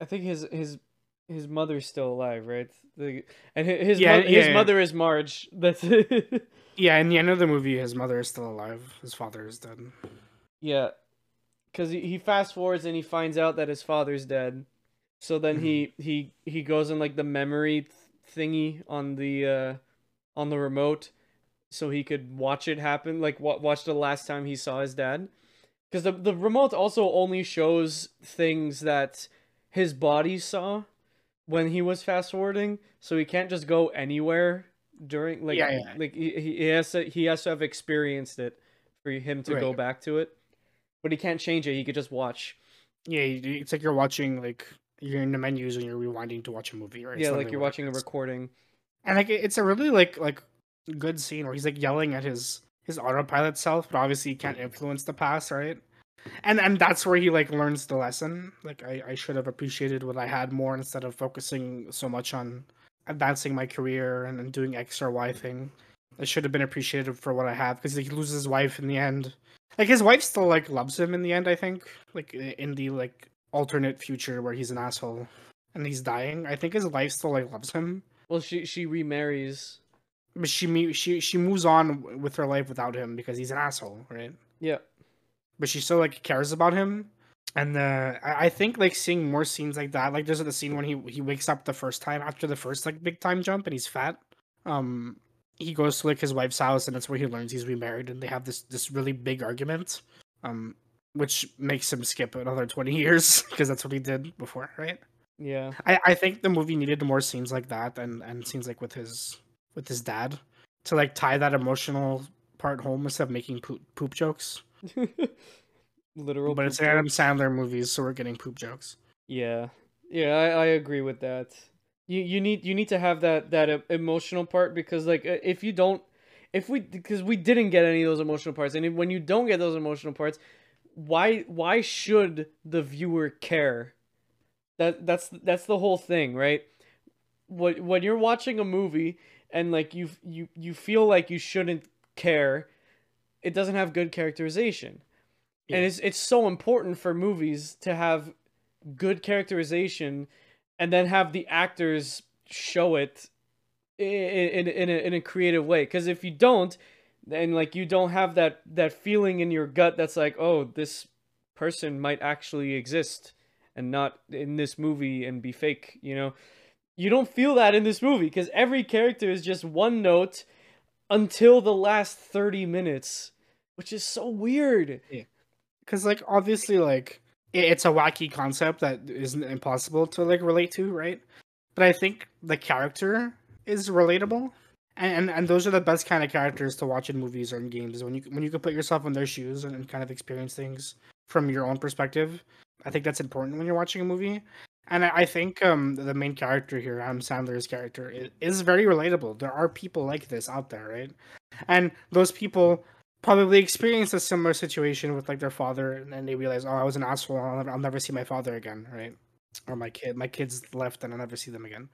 I think his his his mother's still alive, right? The, and his Yeah, mo- his yeah, yeah. mother is Marge. That's (laughs) Yeah, in the end of the movie, his mother is still alive. His father is dead. Yeah, because he, fast forwards and he finds out that his father's dead. So then he he he goes in like the memory thingy on the uh on the remote, so he could watch it happen. Like wa- watch the last time he saw his dad. Because the the remote also only shows things that his body saw when he was fast forwarding, so he can't just go anywhere during like Yeah, yeah. like he, he he has to he has to have experienced it for him to go back to it. But he can't change it. He could just watch. Yeah, it's like you're watching like you're in the menus and you're rewinding to watch a movie, right? Yeah, like you're watching a recording. And like it's a really like like good scene where he's like yelling at his his autopilot self, but obviously he can't influence the past, right? And and that's where he like learns the lesson. Like I, I should have appreciated what I had more instead of focusing so much on advancing my career and, and doing X or Y thing. I should have been appreciated for what I have because he loses his wife in the end. Like his wife still like loves him in the end. I think like in the like alternate future where he's an asshole and he's dying. I think his wife still like loves him Well, she she remarries. but she she she moves on with her life without him because he's an asshole, right? Yeah. But she still like cares about him, and uh, I, I think like seeing more scenes like that, like there's the scene when he he wakes up the first time after the first like big time jump and he's fat. Um, he goes to like his wife's house and that's where he learns he's remarried and they have this this really big argument, um, which makes him skip another twenty years (laughs) because that's what he did before, right? Yeah. I, I think the movie needed more scenes like that and, and scenes like with his with his dad to like tie that emotional part home instead of making poop, poop jokes. (laughs) Literal. but it's poop Adam. Sandler movies, so we're getting poop jokes. Yeah. Yeah, I, I agree with that. You you need you need to have that that emotional part because like if you don't if we because we didn't get any of those emotional parts and when you don't get those emotional parts why why should the viewer care? That that's that's the whole thing, right? When when you're watching a movie and like you you you feel like you shouldn't care, it doesn't have good characterization. And it's it's so important for movies to have good characterization and then have the actors show it in in, in, a, in a creative way because if you don't then like you don't have that that feeling in your gut that's like oh this person might actually exist and not in this movie and be fake you know? You don't feel that in this movie because every character is just one note until the last 30 minutes which is so weird. Because like obviously like it's a wacky concept that isn't impossible to like relate to, right? But I think the character is relatable, and, and those are the best kind of characters to watch in movies or in games when you when you can put yourself in their shoes and, kind of experience things from your own perspective. I think that's important when you're watching a movie. And I, I think um, the main character here, Adam Sandler's character, is, is very relatable. There are people like this out there, right? And those people probably experience a similar situation with like their father, and then they realize, oh, I was an asshole. I'll never, I'll never see my father again, right? Or my kid, my kids left, and I'll never see them again.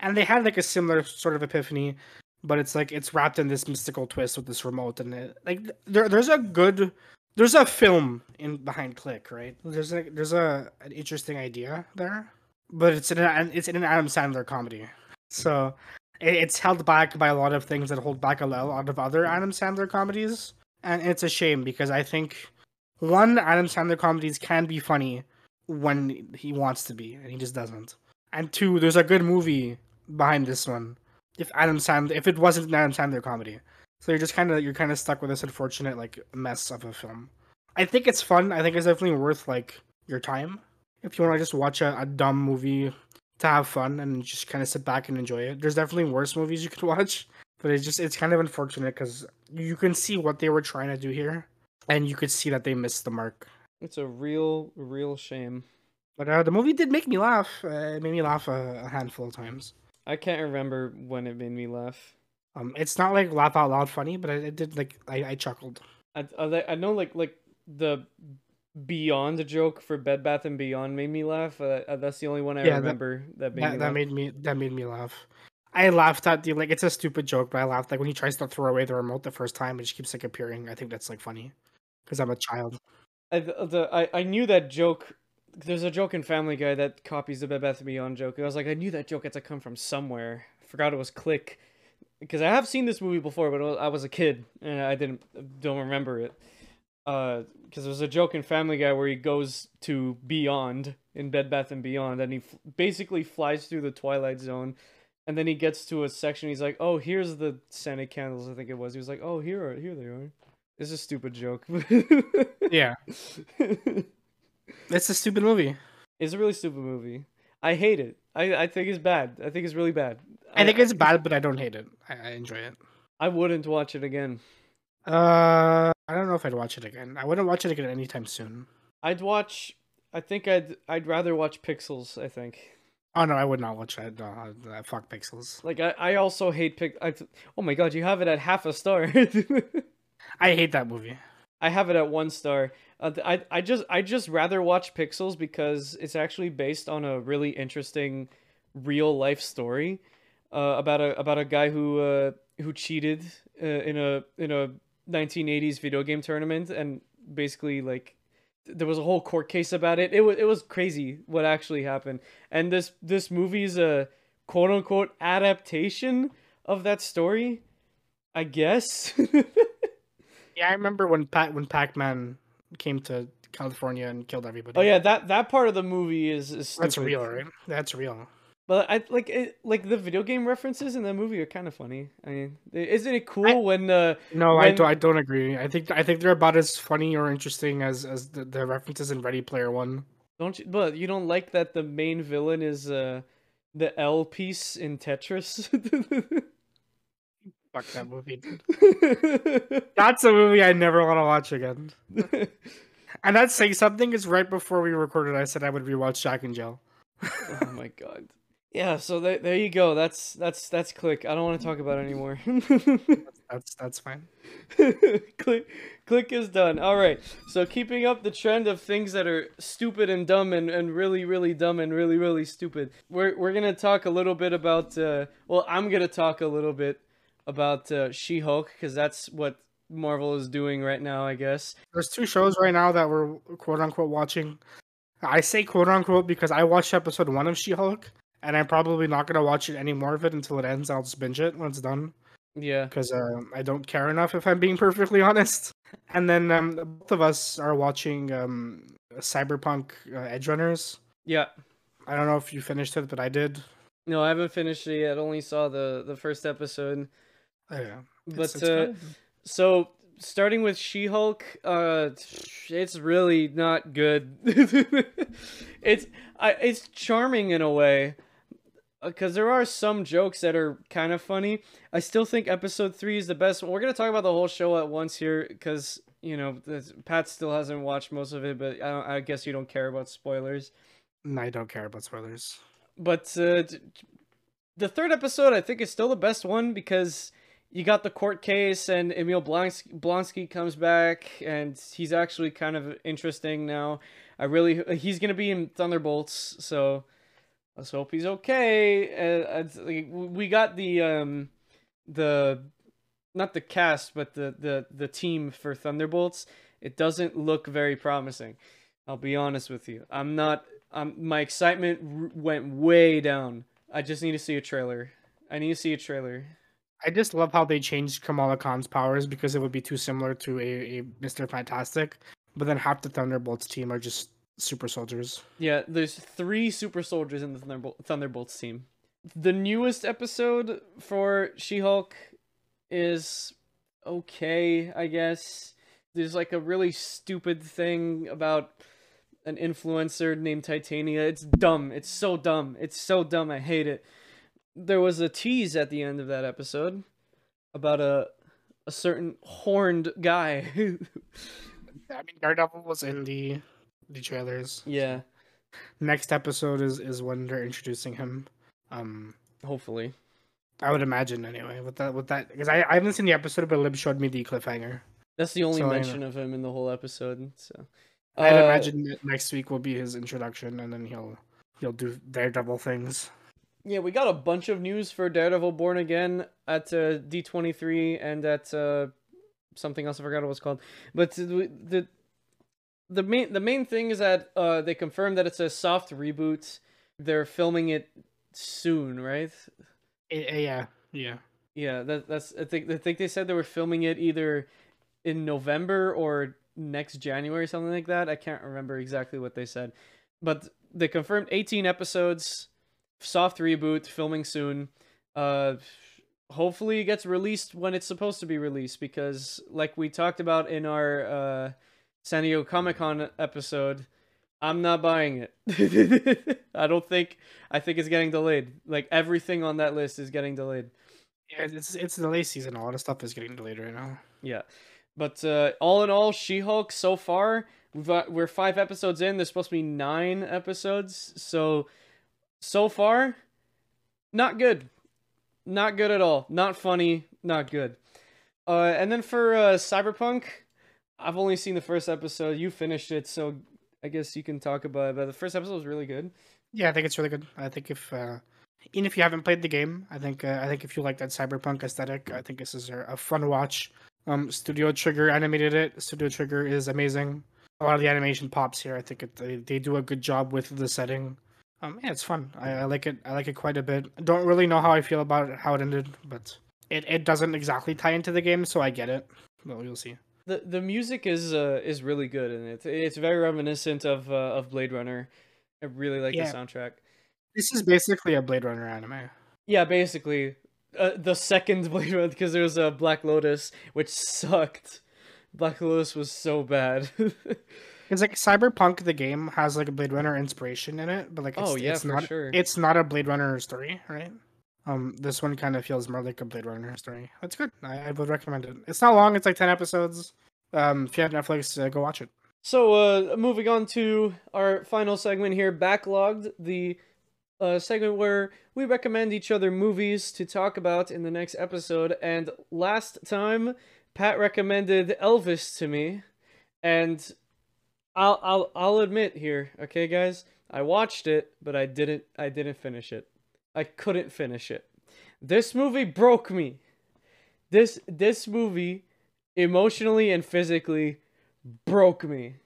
And they had like a similar sort of epiphany, but it's like it's wrapped in this mystical twist with this remote, and it, like there, there's a good there's a film in behind Click, right? There's a there's a an interesting idea there, but it's in an it's in an Adam Sandler comedy, so it, it's held back by a lot of things that hold back a lot of other Adam Sandler comedies, and it's a shame because I think one Adam Sandler comedies can be funny when he wants to be, and he just doesn't. And two, there's a good movie behind this one. If Adam Sandler, if it wasn't an Adam Sandler comedy, so you're just kind of you're kind of stuck with this unfortunate like mess of a film. I think it's fun. I think it's definitely worth like your time if you want to just watch a, a dumb movie to have fun and just kind of sit back and enjoy it. There's definitely worse movies you could (laughs) watch, but it's just it's kind of unfortunate because you can see what they were trying to do here, and you could see that they missed the mark. It's a real, real shame. But uh, the movie did make me laugh. Uh, it made me laugh a, a handful of times. I can't remember when it made me laugh. Um, it's not like laugh out loud funny, but I, it did like I, I chuckled. I, I I know like like the Beyond joke for Bed Bath and Beyond made me laugh. Uh, uh that's the only one I Yeah, remember that, made That, me that laugh. made me that made me laugh. I laughed at the like it's a stupid joke, but I laughed like when he tries to throw away the remote the first time, it just keeps like appearing. I think that's like funny because I'm a child. I, the- I I knew that joke. There's a joke in Family Guy that copies the Bed Bath and Beyond joke. I was like, I knew that joke had to come from somewhere. Forgot it was Click, because I have seen this movie before, but I was a kid and I didn't don't remember it. Uh, because there's a joke in Family Guy where he goes to Beyond in Bed Bath and Beyond, and he f- basically flies through the Twilight Zone, and then he gets to a section. He's like, "Oh, here's the scented candles." I think it was. He was like, "Oh, here are here they are." It's a stupid joke. (laughs) Yeah, (laughs) it's a stupid movie. It's a really stupid movie. I hate it. I, I think it's bad. I think it's really bad. I think it's bad, but I don't hate it. I, I enjoy it. I wouldn't watch it again. Uh, I don't know if I'd watch it again. I wouldn't watch it again anytime soon. I'd watch. I think I'd I'd rather watch Pixels. I think. Oh no, I would not watch that. No, uh, fuck Pixels. Like I, I also hate pic. I, oh my god, you have it at half a star. (laughs) I hate that movie. I have it at one star. Uh, I I just I just rather watch Pixels because it's actually based on a really interesting real life story uh, about a about a guy who uh, who cheated uh, in a in a 1980s video game tournament and basically like there was a whole court case about it. It was it was crazy what actually happened. And this this movie's a quote unquote adaptation of that story, I guess. (laughs) Yeah, I remember when Pat when Pac Man came to California and killed everybody. Oh yeah, that that part of the movie is, is that's real, right? That's real. But I like it, like the video game references in that movie are kind of funny. I mean, isn't it cool I- when uh No, I don't. I don't agree. I think I think they're about as funny or interesting as as the, the references in Ready Player One. don't you but you don't like that the main villain is uh the L piece in Tetris? (laughs) Fuck that movie. (laughs) That's a movie I never want to watch again. (laughs) And that's saying something. Is right before we recorded, I said I would rewatch Jack and Jill. oh my god. Yeah, so there, there you go. That's that's that's click. I don't want to talk about it anymore. (laughs) That's that's fine. click click is done all right so keeping up the trend of things that are stupid and dumb and, and really really dumb and really really stupid we're, we're gonna talk a little bit about uh, well i'm gonna talk a little bit about uh, she-hulk because that's what marvel is doing right now i guess There's two shows right now that we're quote unquote watching. I say quote unquote because I watched episode one of She Hulk, and I'm probably not gonna watch it any more of it until it ends. I'll just binge it when it's done. yeah because uh, I don't care enough, if I'm being perfectly (laughs) honest. And then um, both of us are watching um, Cyberpunk uh, Edge Runners. yeah I don't know if you finished it, but I did. no i haven't finished it yet I only saw the the first episode yeah, but It's- uh. So starting with She-Hulk, uh, it's really not good. (laughs) it's I, it's charming in a way. because there are some jokes that are kind of funny. I still think episode three is the best one. We're gonna talk about the whole show at once here, because you know Pat still hasn't watched most of it, but I, don't, I guess you don't care about spoilers. No, I don't care about spoilers. But uh, the third episode, I think, is still the best one because you got the court case, and Emil Blonsky, Blonsky comes back, and he's actually kind of interesting now. I really, he's gonna be in Thunderbolts, so let's hope he's okay. Uh, we got the um, the not the cast, but the the the team for Thunderbolts. It doesn't look very promising. I'll be honest with you. I'm not. Um, my excitement went way down. I just need to see a trailer. I need to see a trailer. I just love how they changed Kamala Khan's powers because it would be too similar to a, a Mr. Fantastic. But then half the Thunderbolts team are just super soldiers. Yeah, there's three super soldiers in the Thunderbol- Thunderbolts team. The newest episode for She-Hulk is okay, I guess. There's like a really stupid thing about an influencer named Titania. It's dumb. It's so dumb. It's so dumb. I hate it. There was a tease at the end of that episode about a a certain horned guy. (laughs) I mean, Daredevil was in the the trailers. yeah, Next episode is is when they're introducing him. Um, hopefully. I would imagine anyway. With that, with that, because I, I haven't seen the episode, but Lib showed me the cliffhanger. That's the only So mention of him in the whole episode. So I'd Uh, imagine that next week will be his introduction, and then he'll he'll do Daredevil things. Yeah, we got a bunch of news for Daredevil Born Again at uh, D23 and at uh, something else I forgot what it was called. But the the the main the main thing is that uh, they confirmed that it's a soft reboot. They're filming it soon, right? Eh, eh, yeah, yeah. Yeah, that that's I think I think they said they were filming it either in November or next January, something like that. I can't remember exactly what they said, but they confirmed 18 episodes, soft reboot, filming soon. Uh, hopefully it gets released when it's supposed to be released because, like we talked about in our uh, San Diego Comic Con episode. I'm not buying it. (laughs) I don't think. I think it's getting delayed. Like everything on that list is getting delayed. Yeah, it's it's the late season. A lot of stuff is getting delayed right now. Yeah, but uh, all in all, She-Hulk so far we've got, we're five episodes in. There's supposed to be nine episodes, so so far, not good, not good at all. Not funny, not good. Uh, and then for uh, Cyberpunk, I've only seen the first episode. You finished it, so I guess you can talk about it. But the first episode was really good. Yeah, I think it's really good. I think if uh, even if you haven't played the game, I think uh, I think if you like that cyberpunk aesthetic, I think this is a, a fun watch. Um, Studio Trigger animated it. Studio Trigger is amazing. A lot of the animation pops here. I think it, they they do a good job with the setting. Um, yeah, it's fun. I, I like it. I like it quite a bit. I don't really know how I feel about it, how it ended, but it, it doesn't exactly tie into the game, so I get it. Well, you'll see. the The music is uh, is really good, and it's it's very reminiscent of uh, of Blade Runner. I really like Yeah. the soundtrack. This is basically a Blade Runner anime. Yeah, basically, uh, the second (laughs) Blade Runner because there was a Black Lotus, which sucked. Black Lotus was so bad. (laughs) It's like Cyberpunk the game has like a Blade Runner inspiration in it, but like it's, Oh, yeah, it's not sure. it's not a Blade Runner story, right? Um, this one kind of feels more like a Blade Runner story. That's good. I, I would recommend it. It's not long. It's like ten episodes. Um, if you have Netflix, uh, go watch it. so, uh, moving on to our final segment here, backlogged the uh, segment where we recommend each other movies to talk about in the next episode. And last time, Pat recommended Elvis to me, and I'll I'll I'll admit here, okay, guys, I watched it, but I didn't I didn't finish it. I couldn't finish it. This movie broke me. This this movie emotionally and physically broke me.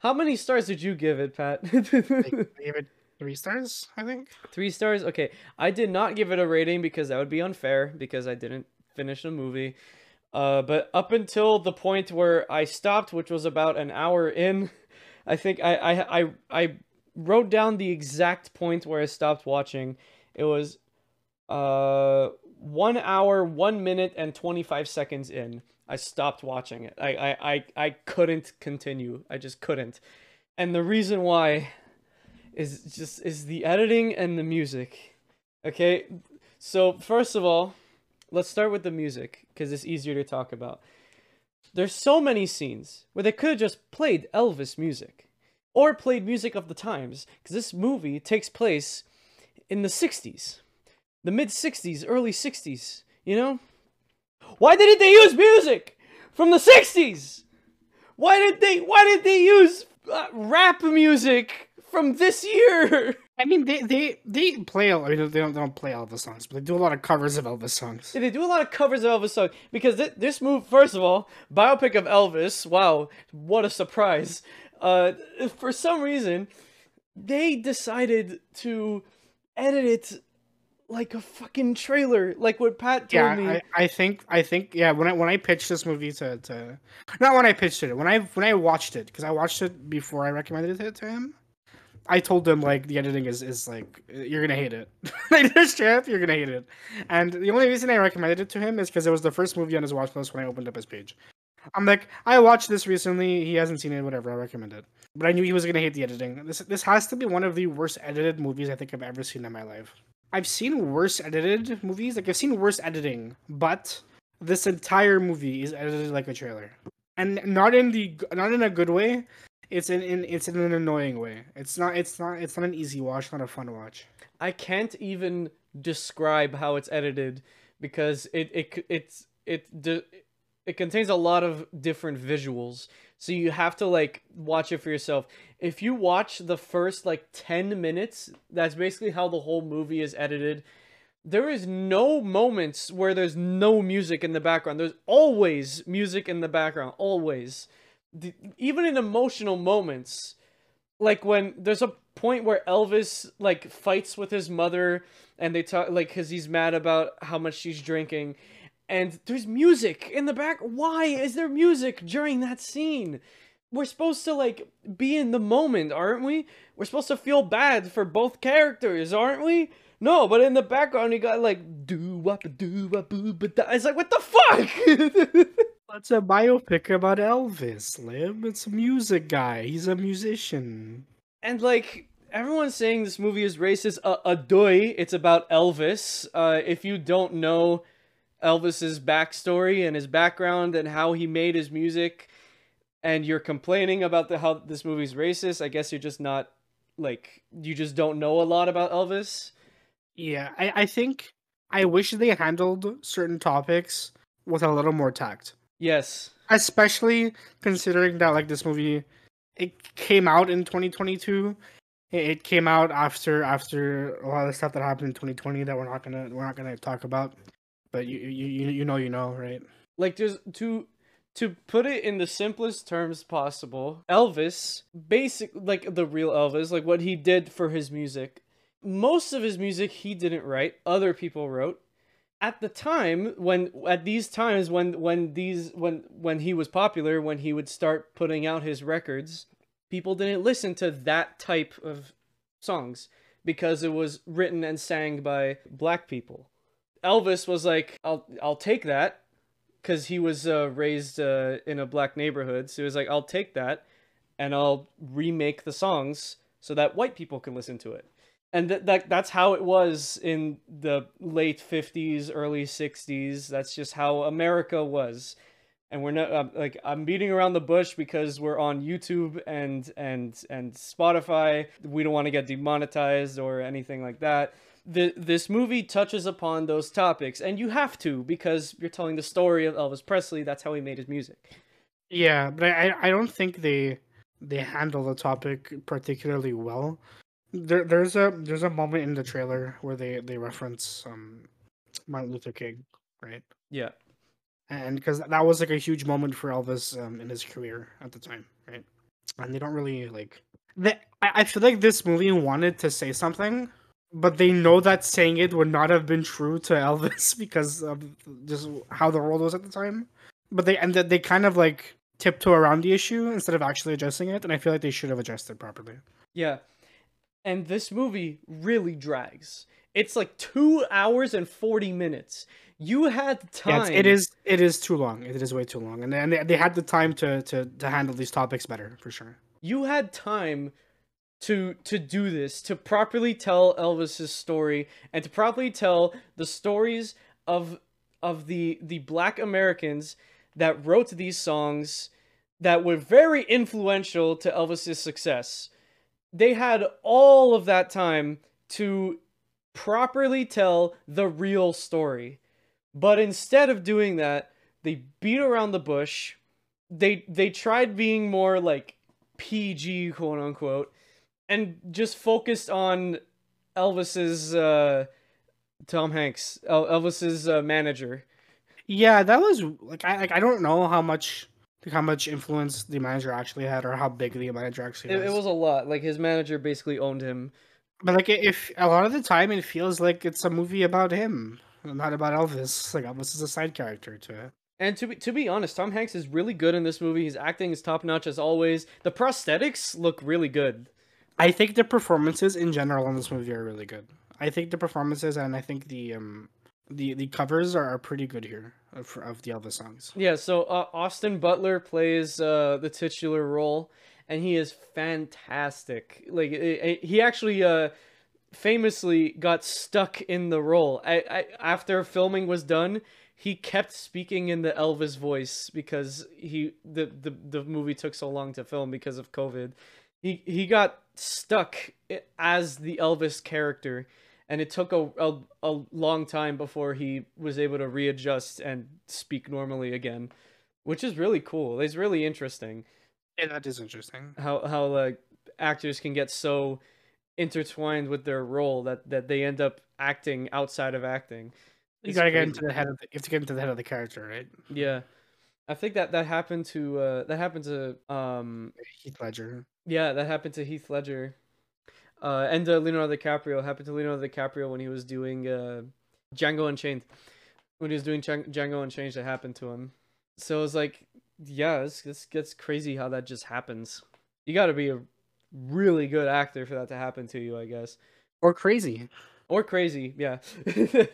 How many stars did you give it, Pat? (laughs) I gave it three stars, I think. Three stars? Okay. I did not give it a rating because that would be unfair because I didn't finish the movie. Uh, but up until the point where I stopped, which was about an hour in, (laughs) I think I, I, I, I wrote down the exact point where I stopped watching. It was uh, one hour, one minute, and 25 seconds in. I stopped watching it. I, I, I, I couldn't continue. I just couldn't. And the reason why is just is the editing and the music. Okay, so first of all, let's start with the music because it's easier to talk about. There's so many scenes where they could have just played Elvis music or played music of the times because this movie takes place in the 60s, the mid 60s, early 60s, you know? Why didn't they use music from the 60s? Why did they why did they use uh, rap music from this year? (laughs) I mean, they they they play. I mean, they don't they don't play Elvis songs, but they do a lot of covers of Elvis songs. They do a lot of covers of Elvis songs because th- this move, first of all, biopic of Elvis. Wow, what a surprise! Uh, for some reason, they decided to edit it like a fucking trailer, like what Pat told Yeah, me. I, I think I think yeah. When I when I pitched this movie to, to not when I pitched it, when I when I watched it because I watched it before I recommended it to him. I told him like the editing is, is like you're gonna hate it. (laughs) like this trip, you're gonna hate it. And the only reason I recommended it to him is because it was the first movie on his watch list when I opened up his page. I'm like, I watched this recently. He hasn't seen it. Whatever. I recommend it. But I knew he was gonna hate the editing. This this has to be one of the worst edited movies I think I've ever seen in my life. I've seen worse edited movies. Like I've seen worse editing, but this entire movie is edited like a trailer, and not in the not in a good way. It's in, in it's in an annoying way. It's not it's not it's not an easy watch. Not a fun watch. I can't even describe how it's edited because it it it's it de- it contains a lot of different visuals. So you have to like watch it for yourself. If you watch the first like 10 minutes, that's basically how the whole movie is edited. There is no moments where there's no music in the background. There's always music in the background, always. The, even in emotional moments, like when there's a point where Elvis like fights with his mother and they talk like cuz he's mad about how much she's drinking and there's music in the back. Why is there music during that scene? We're supposed to like be in the moment, aren't we? We're supposed to feel bad for both characters, aren't we? No, but in the background you got like do wop do wop boo but it's like what the fuck? (laughs) It's a biopic about Elvis, Lib. It's a music guy. He's a musician. and like everyone's saying this movie is racist. Uh, adoy, it's about Elvis. Uh, if you don't know Elvis's backstory and his background and how he made his music, and you're complaining about the how this movie's racist, I guess you're just not like you just don't know a lot about Elvis. Yeah, I, I think I wish they handled certain topics with a little more tact. Yes. especially considering that like this movie it came out in 2022 it it came out after after a lot of stuff that happened in 2020 that we're not gonna we're not gonna talk about. But you you you, you know you know right? Like there's to to put it in the simplest terms possible elvis basic like the real elvis like what he did for his music. Most of his music he didn't write other people wrote at the time when at these times when when these when when he was popular when he would start putting out his records people didn't listen to that type of songs because it was written and sang by black people elvis was like i'll i'll take that because he was uh, raised uh, in a black neighborhood. So he was like, I'll take that and I'll remake the songs so that white people can listen to it. And th- that that's how it was in the late 50s, early 60s. That's just how America was. And we're not um, like I'm beating around the bush because we're on YouTube and and and Spotify. We don't want to get demonetized or anything like that the, this movie touches upon those topics, and you have to because you're telling the story of Elvis Presley. That's how he made his music. yeah but i i don't think they they handle the topic particularly well there there's a there's a moment in the trailer where they they reference um martin luther king right Yeah, and because that was like a huge moment for Elvis um, in his career at the time, right? And they don't really like. They, I, I feel like this movie wanted to say something, but they know that saying it would not have been true to Elvis (laughs) because of just how the world was at the time. But they and that they kind of like tiptoe around the issue instead of actually addressing it, and I feel like they should have addressed it properly. yeah. And this movie really drags. It's like two hours and forty minutes. You had Yeah, time. it's, it is it is too long. It is way too long, and and they, they had the time to to to handle these topics better for sure. You had time to to do this to properly tell Elvis's story and to properly tell the stories of of the the black Americans that wrote these songs that were very influential to Elvis's success. They had all of that time to properly tell the real story. But instead of doing that, they beat around the bush. They they tried being more like PG quote unquote and just focused on Elvis's uh Tom Hanks, El- Elvis's uh, manager. Yeah, that was like I like I don't know how much like how much influence the manager actually had or how big the manager actually It, was. it was a lot. Like his manager basically owned him. But like if a lot of the time it feels like it's a movie about him, not about Elvis. Like Elvis is a side character to it. And to be to be honest, Tom Hanks is really good in this movie. His acting is top notch as always. The prosthetics look really good. I think the performances in general in this movie are really good. I think the performances and I think the um the the covers are, are pretty good here of, of the Elvis songs. Yeah, so uh, Austin Butler plays uh, the titular role, and he is fantastic. Like it, it- he actually uh, famously got stuck in the role. I, I after filming was done, he kept speaking in the Elvis voice because he the, the the movie took so long to film because of COVID. He he got stuck as the Elvis character and it took a, a, a long time before he was able to readjust and speak normally again which is really cool it's really interesting Yeah, that is interesting. how how like actors can get so intertwined with their role that that they end up acting outside of acting You It's gotta get into the head of the, you have to get into the head of the character, right? yeah i think that that happened to uh that happened to um Heath Ledger. Yeah, that happened to Heath Ledger. Uh, and uh, Leonardo DiCaprio happened to Leonardo DiCaprio when he was doing uh, Django Unchained. When he was doing Djang- Django Unchained, that happened to him. So it's like, yeah, this, it's gets crazy how that just happens. You got to be a really good actor for that to happen to you, I guess, Or crazy. or crazy. Yeah. (laughs)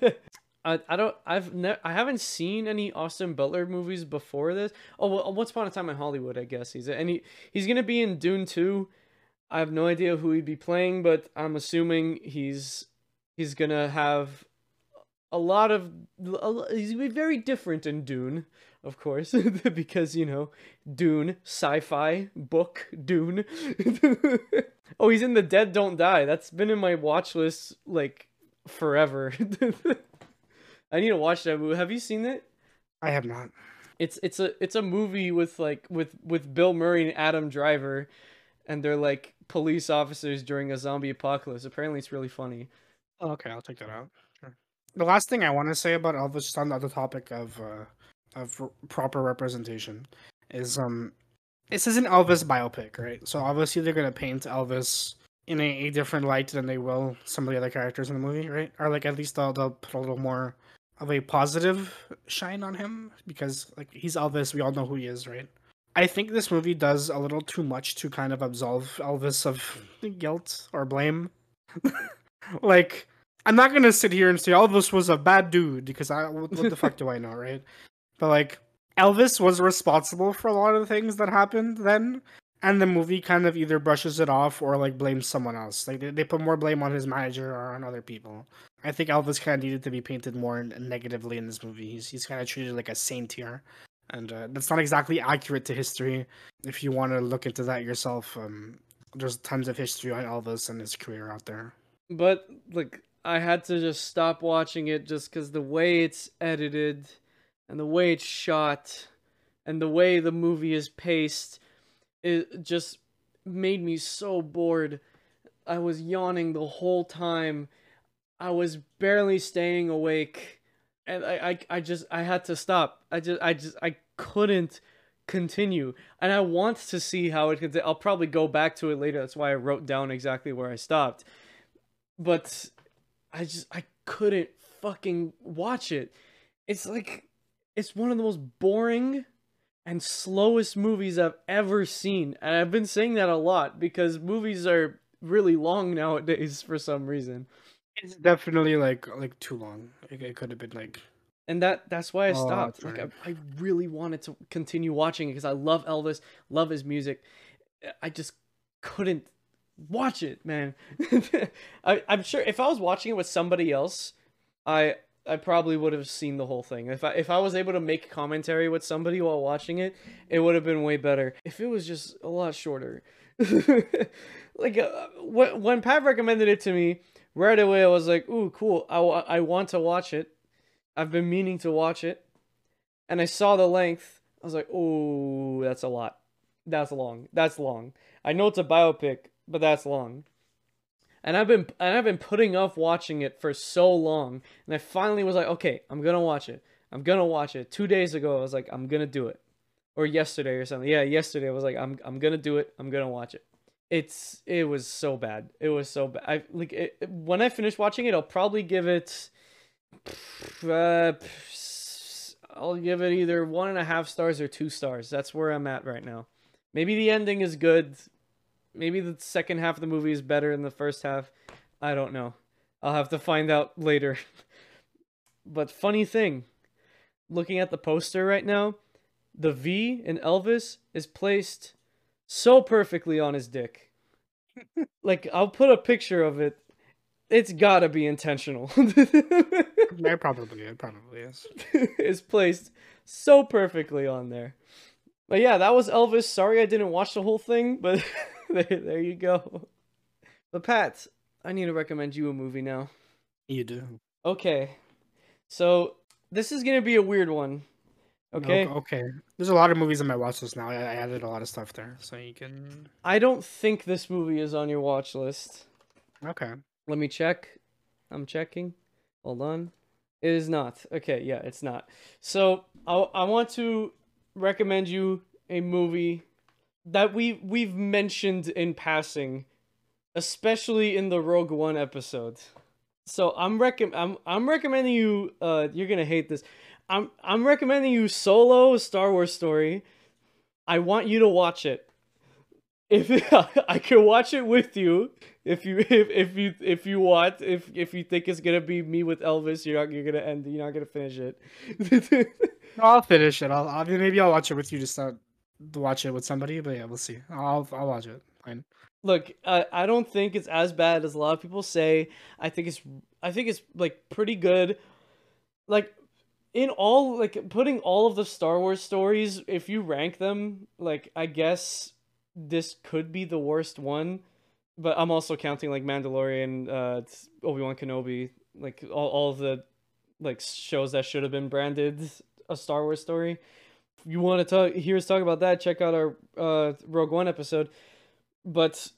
I, I don't I've ne- I haven't seen any Austin Butler movies before this. Oh, well, Once Upon a Time in Hollywood, I guess he's and he he's gonna be in Dune 2. I have no idea who he'd be playing, but I'm assuming he's he's gonna have a lot of a he's gonna be very different in Dune, of course, (laughs) because you know Dune sci-fi book Dune. (laughs) oh, he's in the Dead Don't Die. That's been in my watch list like forever. (laughs) I need to watch that movie. Have you seen it? I have not. It's it's a it's a movie with like with with Bill Murray and Adam Driver, and they're like police officers during a zombie apocalypse. Apparently, it's really funny. Okay, I'll take that out. Sure. The last thing I want to say about Elvis, on the topic of uh, of r- proper representation, is um, this is an Elvis biopic, right? So obviously they're gonna paint Elvis in a, a different light than they will some of the other characters in the movie, right? Or like at least they'll they'll put a little more of a positive shine on him because like he's Elvis, we all know who he is, right? I think this movie does a little too much to kind of absolve Elvis of guilt or blame. (laughs) like, I'm not gonna sit here and say Elvis was a bad dude because I what, the fuck do I know, right? But like, Elvis was responsible for a lot of the things that happened then, and the movie kind of either brushes it off or like blames someone else. Like they, they put more blame on his manager or on other people. I think Elvis kind of needed to be painted more negatively in this movie. He's he's kind of treated like a saint here, and uh, that's not exactly accurate to history. If you want to look into that yourself, um, there's tons of history on Elvis and his career out there. But like, I had to just stop watching it just because the way it's edited, and the way it's shot, and the way the movie is paced, it just made me so bored. I was yawning the whole time. I was barely staying awake, and I, I, I just, I had to stop. I just, I just, I couldn't continue, and I want to see how it can. I'll probably go back to it later. That's why I wrote down exactly where I stopped. But I just, I couldn't fucking watch it. It's like, it's one of the most boring and slowest movies I've ever seen. And I've been saying that a lot because movies are really long nowadays (laughs) for some reason. It's definitely like like too long. It, it could have been like And that that's why I Oh, stopped. that's Like I. I really wanted to continue watching it because I love Elvis, love his music. I just couldn't watch it, man. (laughs) I, I'm sure if I was watching it with somebody else, I I probably would have seen the whole thing. If I if I was able to make commentary with somebody while watching it, it would have been way better. If it was just a lot shorter, (laughs) like uh, when when Pat recommended it to me, right away I was like, "Ooh, cool! I, I want to watch it. I've been meaning to watch it." And I saw the length. I was like, "Oh, that's a lot. That's long. That's long. I know it's a biopic, but that's long." And I've been and I've been putting off watching it for so long, and I finally was like, "Okay, I'm gonna watch it. I'm gonna watch it." Two days ago, I was like, "I'm gonna do it," or yesterday or something. Yeah, yesterday I was like, "I'm I'm gonna do it. I'm gonna watch it." It's it was so bad. It was so bad. I like it, when I finish watching it, I'll probably give it. Uh, I'll give it either one and a half stars or two stars. That's where I'm at right now. Maybe the ending is good. Maybe the second half of the movie is better than the first half. I don't know. I'll have to find out later. (laughs) but funny thing, looking at the poster right now, the V in Elvis is placed so perfectly on his dick. (laughs) like I'll put a picture of it. It's gotta be intentional. (laughs) it probably it probably is. (laughs) it's placed so perfectly on there. But yeah, that was Elvis. Sorry I didn't watch the whole thing, but there, there you go. But Pat, I need to recommend you a movie now. You do. Okay. So this is gonna be a weird one. Okay. Okay. There's a lot of movies on my watch list now. I, added a lot of stuff there, so you can. I don't think this movie is on your watch list. Okay. Let me check. I'm checking. Hold on. It is not. Okay, yeah, it's not. So I I want to recommend you a movie that we we've mentioned in passing, especially in the Rogue One episode. So I'm recomm I'm I'm recommending you. Uh, you're gonna hate this. I'm I'm recommending you Solo: Star Wars Story. I want you to watch it. If (laughs) I can watch it with you, if you (laughs) if, if you if you want, if if you think it's gonna be me with Elvis, you're not you're gonna end. You're not gonna finish it. (laughs) No, I'll finish it. I'll, I'll maybe I'll watch it with you. Just not to watch it with somebody, but yeah, we'll see. I'll I'll watch it. Fine. Look, I I don't think it's as bad as a lot of people say. I think it's I think it's like pretty good. Like in all like putting all of the Star Wars stories, if you rank them, like I guess this could be the worst one. But I'm also counting like Mandalorian, uh Obi Wan Kenobi, like all, all of the like shows that should have been branded a Star Wars story. If you want to talk hear us talk about that, check out our uh Rogue One episode. But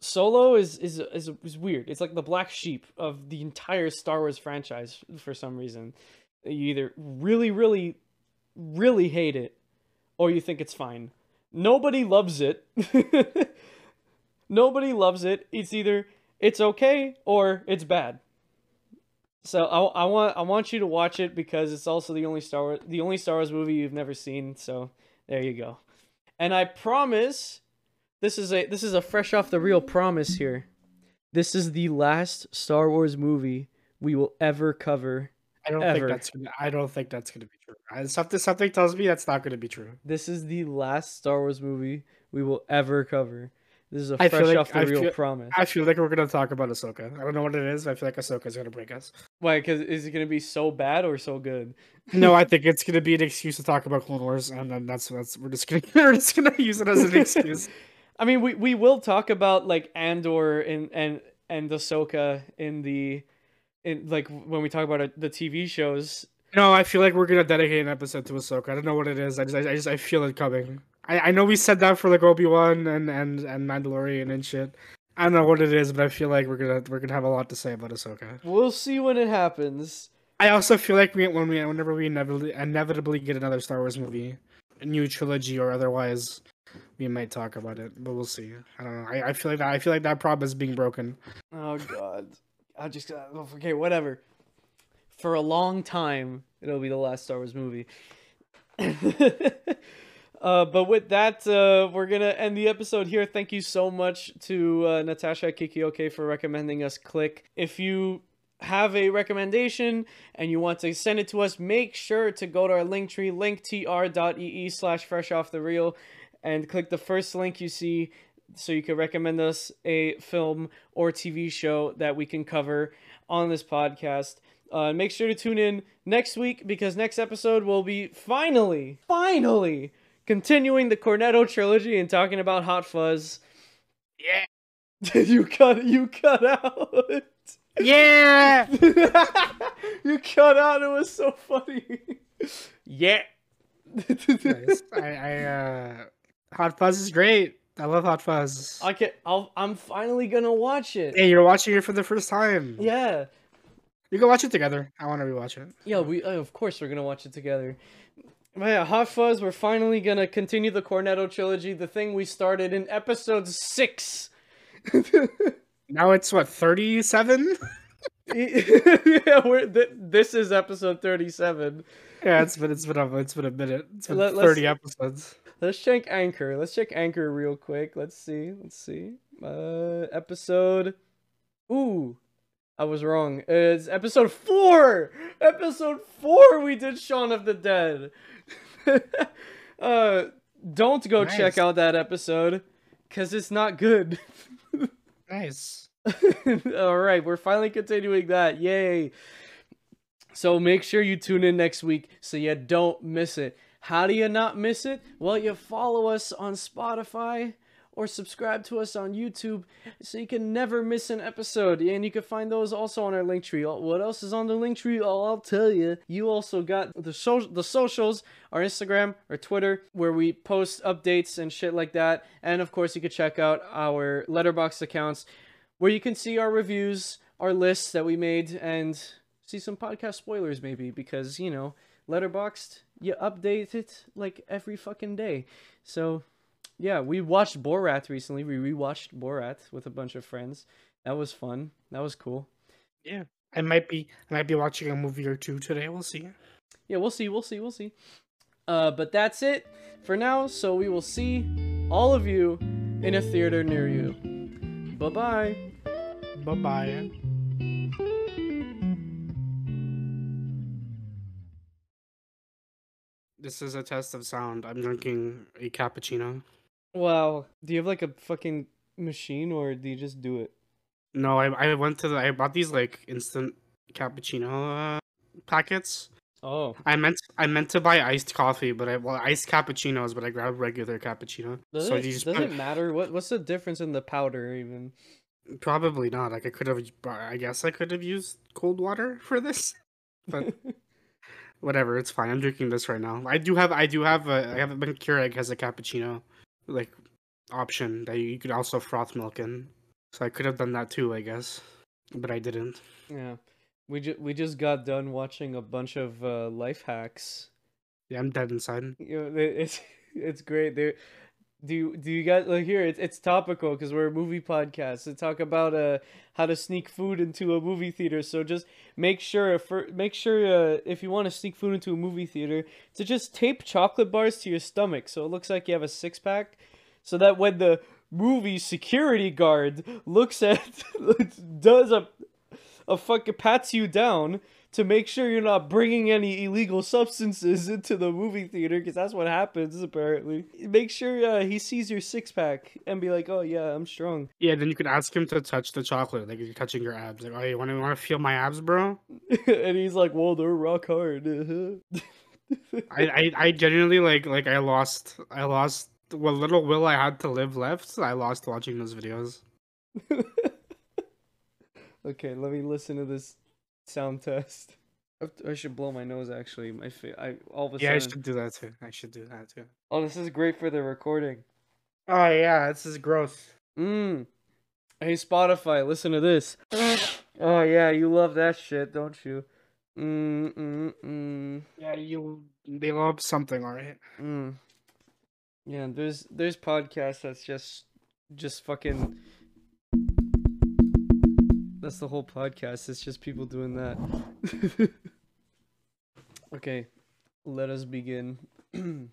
Solo is is is is weird. It's like the black sheep of the entire Star Wars franchise for some reason. You either really really really hate it or you think it's fine. Nobody loves it. (laughs) Nobody loves it. It's either it's okay or it's bad. So I, I want I want you to watch it because it's also the only Star Wars the only Star Wars movie you've never seen. So there you go. And I promise this is a this is a fresh off the reel promise here. This is the last Star Wars movie we will ever cover. I don't Ever. think that's gonna, I don't think that's gonna be true. I, something something tells me that's not gonna be true. This is the last Star Wars movie we will ever cover. This is a I fresh like- off the I real feel- promise. I feel like we're gonna talk about Ahsoka. I don't know what it is. But I feel like Ahsoka is gonna break us. Why? Because is it gonna be so bad or so good? No, I think (laughs) it's gonna be an excuse to talk about Clone Wars, and then that's that's we're just gonna (laughs) we're just gonna use it as an excuse. (laughs) I mean, we, we will talk about like Andor and and and Ahsoka in the in like when we talk about uh, the TV shows. No, I feel like we're gonna dedicate an episode to Ahsoka. I don't know what it is. I just I, just I feel it coming. I, I know we said that for like Obi Wan and and and Mandalorian and shit. I don't know what it is, but I feel like we're gonna we're gonna have a lot to say about Ahsoka. We'll see when it happens. I also feel like we when we whenever we inevitably inevitably get another Star Wars movie, a new trilogy or otherwise, we might talk about it. But we'll see. I don't know. I, I feel like that I feel like that prop is being broken. Oh God, I just okay, whatever. For a long time, it'll be the last Star Wars movie. (laughs) uh, but with that, uh, we're gonna end the episode here. Thank you so much to uh, Natasha Kikioke for recommending us Click. If you have a recommendation and you want to send it to us, make sure to go to our link tree, linktr.ee slash fresh off the reel, and click the first link you see so you can recommend us a film or TV show that we can cover on this podcast. Uh, make sure to tune in next week because next episode will be finally, finally continuing the Cornetto trilogy and talking about Hot Fuzz. Yeah. (laughs) you cut you cut out. Yeah. (laughs) you cut out. It was so funny. yeah. (laughs) nice. I, I uh, Hot Fuzz is great. I love Hot Fuzz. I can. I'll, I'm finally gonna watch it. Hey, you're watching it for the first time. Yeah. You can watch it together. I want to rewatch it. Yeah. We. Uh, of course, we're gonna watch it together. But yeah, Hot Fuzz. We're finally gonna continue the Cornetto trilogy, the thing we started in episode six. (laughs) Now it's what thirty-seven. (laughs) yeah, we're th- this is episode thirty-seven. yeah, it's been it's been a it's been a minute. It's been Let- thirty episodes. Let's check Anchor. Let's check Anchor real quick. Let's see. Let's see. Uh, episode. Ooh, I was wrong. It's episode four. Episode four. We did Shaun of the Dead. (laughs) uh, don't go check out that episode, cause it's not good. (laughs) Nice. (laughs) All right, we're finally continuing that. Yay. So make sure you tune in next week so you don't miss it. How do you not miss it? Well, you follow us on Spotify or subscribe to us on YouTube so you can never miss an episode. And you can find those also on our link tree. What else is on the link tree? Oh, I'll tell you. You also got the so- the socials, our Instagram, our Twitter, where we post updates and shit like that. And of course, you can check out our Letterboxd accounts where you can see our reviews, our lists that we made, and see some podcast spoilers maybe because you know Letterboxd you update it like every fucking day. So yeah we watched borat recently. We rewatched borat with a bunch of friends. That was fun. That was cool. Yeah, I might be I might be watching a movie or two today. We'll see. yeah we'll see we'll see we'll see. Uh but that's it for now. So we will see all of you in a theater near you. Bye bye Bye bye. This is a test of sound. I'm drinking a cappuccino. wow do you have like a fucking machine or do you just do it No, I I went to the I bought these like instant cappuccino uh, packets. oh I meant I meant to buy iced coffee, but I well iced cappuccinos, but I grabbed regular cappuccino. Does so it, you just does put- it matter? What what's the difference in the powder even? Probably not. Like I could have. I guess I could have used cold water for this, but (laughs) whatever. It's fine. I'm drinking this right now. I do have. I do have. A, I have a been Keurig has a cappuccino, like option that you could also froth milk in. So I could have done that too, I guess, but I didn't. yeah. We just we just got done watching a bunch of uh, life hacks. Yeah, I'm dead inside. You know, it's (laughs) it's great. They do do you guys like here? It's it's topical because we're a movie podcast to talk about uh how to sneak food into a movie theater. So just make sure for make sure uh, if you want to sneak food into a movie theater to just tape chocolate bars to your stomach so it looks like you have a six pack, so that when the movie security guard looks at (laughs) does a a fucking pats you down to make sure you're not bringing any illegal substances (laughs) into the movie theater because that's what happens apparently. Make sure uh, he sees your six pack and be like, "Oh yeah, I'm strong." Yeah, then you could ask him to touch the chocolate, like you're touching your abs. Like, oh, you want to want to feel my abs, bro? (laughs) and he's like, "Well, they're rock hard." I, I I genuinely like like I lost I lost what little will I had to live left. I lost watching those videos. (laughs) okay, let me listen to this sound test. I- I should blow my nose. Actually, my fa- I all of a Yeah, I should do that too. I should do that too. Oh, this is great for the recording. Oh yeah, this is gross. Mm. Hey Spotify, listen to this. oh yeah, you love that shit, don't you? Mm mm mm Yeah, you they love something, all right. mm. Yeah, there's there's podcasts that's just just fucking. That's the whole podcast. It's just people doing that. (laughs) okay, let us begin. (clears throat)